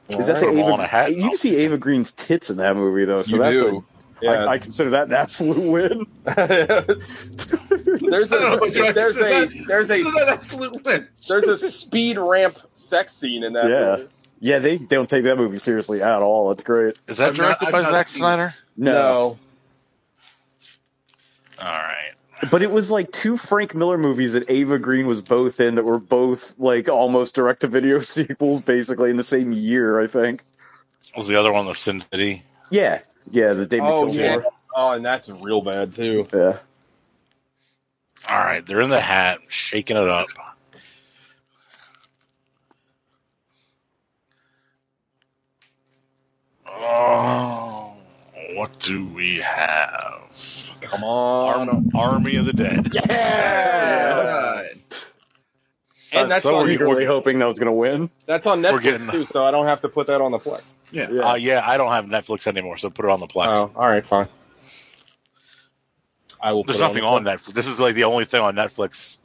Is that Put the 'em all in Eva? hat. You can see Eva Green's tits in that movie though, so You that's do. A, I, Yeah. I consider that an absolute win. there's I don't know a there's a there's a This is an absolute win. there's a speed ramp sex scene in that Yeah. movie. Yeah, they don't take that movie seriously at all. It's great. Is that I've not- directed I've by not Zack seen Snyder? No. All right. But it was like two Frank Miller movies that Eva Green was both in that were both like almost direct to video sequels basically in the same year, I think. Was the other one the Sin City? Yeah. Yeah, the David Oh Kilmer. yeah. Oh, and that's real bad too. Yeah. All right, they're in the hat, shaking it up. Oh, what do we have? Come on. Arm, Army of the Dead. Yeah. Alright. And that's So on, we're- hoping that was going to win. that's on Netflix getting- too, so I don't have to put that on the Plex. Yeah. Yeah. Uh, yeah, I don't have Netflix anymore, so put it on the Plex. Oh, all right, fine. I will. There's put it nothing the on Plex. Netflix. This is like the only thing on Netflix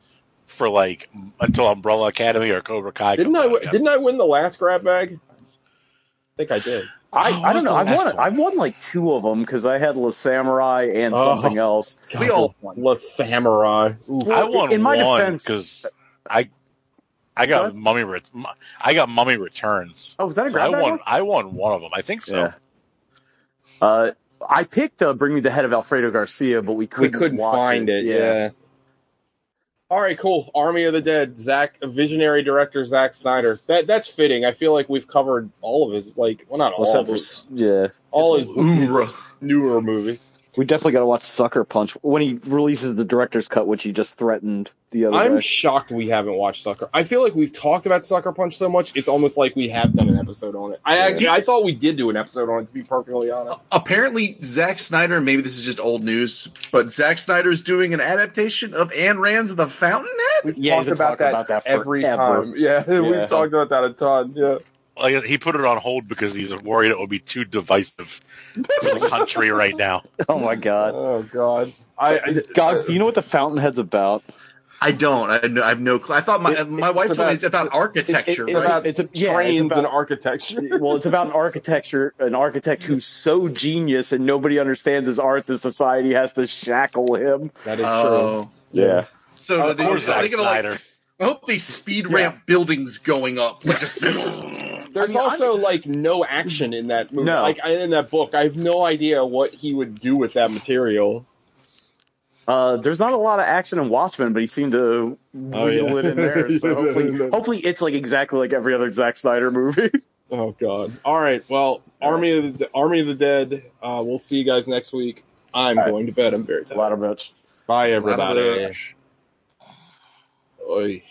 for like until Umbrella Academy or Cobra Kai. Didn't I? out. Didn't I win the last grab bag? I think I did. I, Oh, I don't know. I've won? I've won like two of them because I had La Samurai and Oh. something else. We all won. La Samurai. Oof. I won in my one defense- because I I got ahead. Mummy Ret- I got Mummy Returns. Oh, was that a So I grab bag won. one? I won one of them. I think so. Yeah. Uh, I picked uh, Bring Me the Head of Alfredo Garcia, but we we couldn't, couldn't watch find it. Yeah. All right, cool. Army of the Dead. Zack, visionary director Zack Snyder. That that's fitting. I feel like we've covered all of his, like, well, not all, Except for but s- yeah, all his, Oeuvre. his newer movies. We definitely got to watch Sucker Punch when he releases the director's cut, which he just threatened the other I'm day. shocked we haven't watched Sucker. I feel like we've talked about Sucker Punch so much, it's almost like we have done an episode on it. I actually, I thought we did do an episode on it, to be perfectly honest. Apparently, Zack Snyder, maybe this is just old news, but Zack Snyder is doing an adaptation of Ayn Rand's The Fountainhead? We've Yeah, talked about, talking that about that every forever. time. Yeah, Yeah. we've talked about that a ton. Yeah. Like he put it on hold because he's worried it would be too divisive for the country right now. oh my god, Oh God. I, I Gogs, do you know what the Fountainhead's about? I don't. I have no, I have no clue. I thought my, It- my wife it's told me about- it's about architecture. it's right? about it's a- yeah, trains it's about- and architecture. well, it's about an architecture, an architect who's so genius and nobody understands his art that society has to shackle him. That is Oh. Yeah. So Of are they, course, are they Zack gonna like? Snyder. I hope they speed ramp buildings going up. Like just. There's I mean, also like no action in that movie. No. Like in that book, I have no idea what he would do with that material. Uh, there's not a lot of action in Watchmen, but he seemed to Oh, wheel yeah. it in there. So hopefully, hopefully it's like exactly like every other Zack Snyder movie. Oh God. All right. Well, Army of the Army of the Dead. Uh, we'll see you guys next week. I'm All right. going to bed. I'm very tired. Ladder bitch. Bye, everybody. Oi.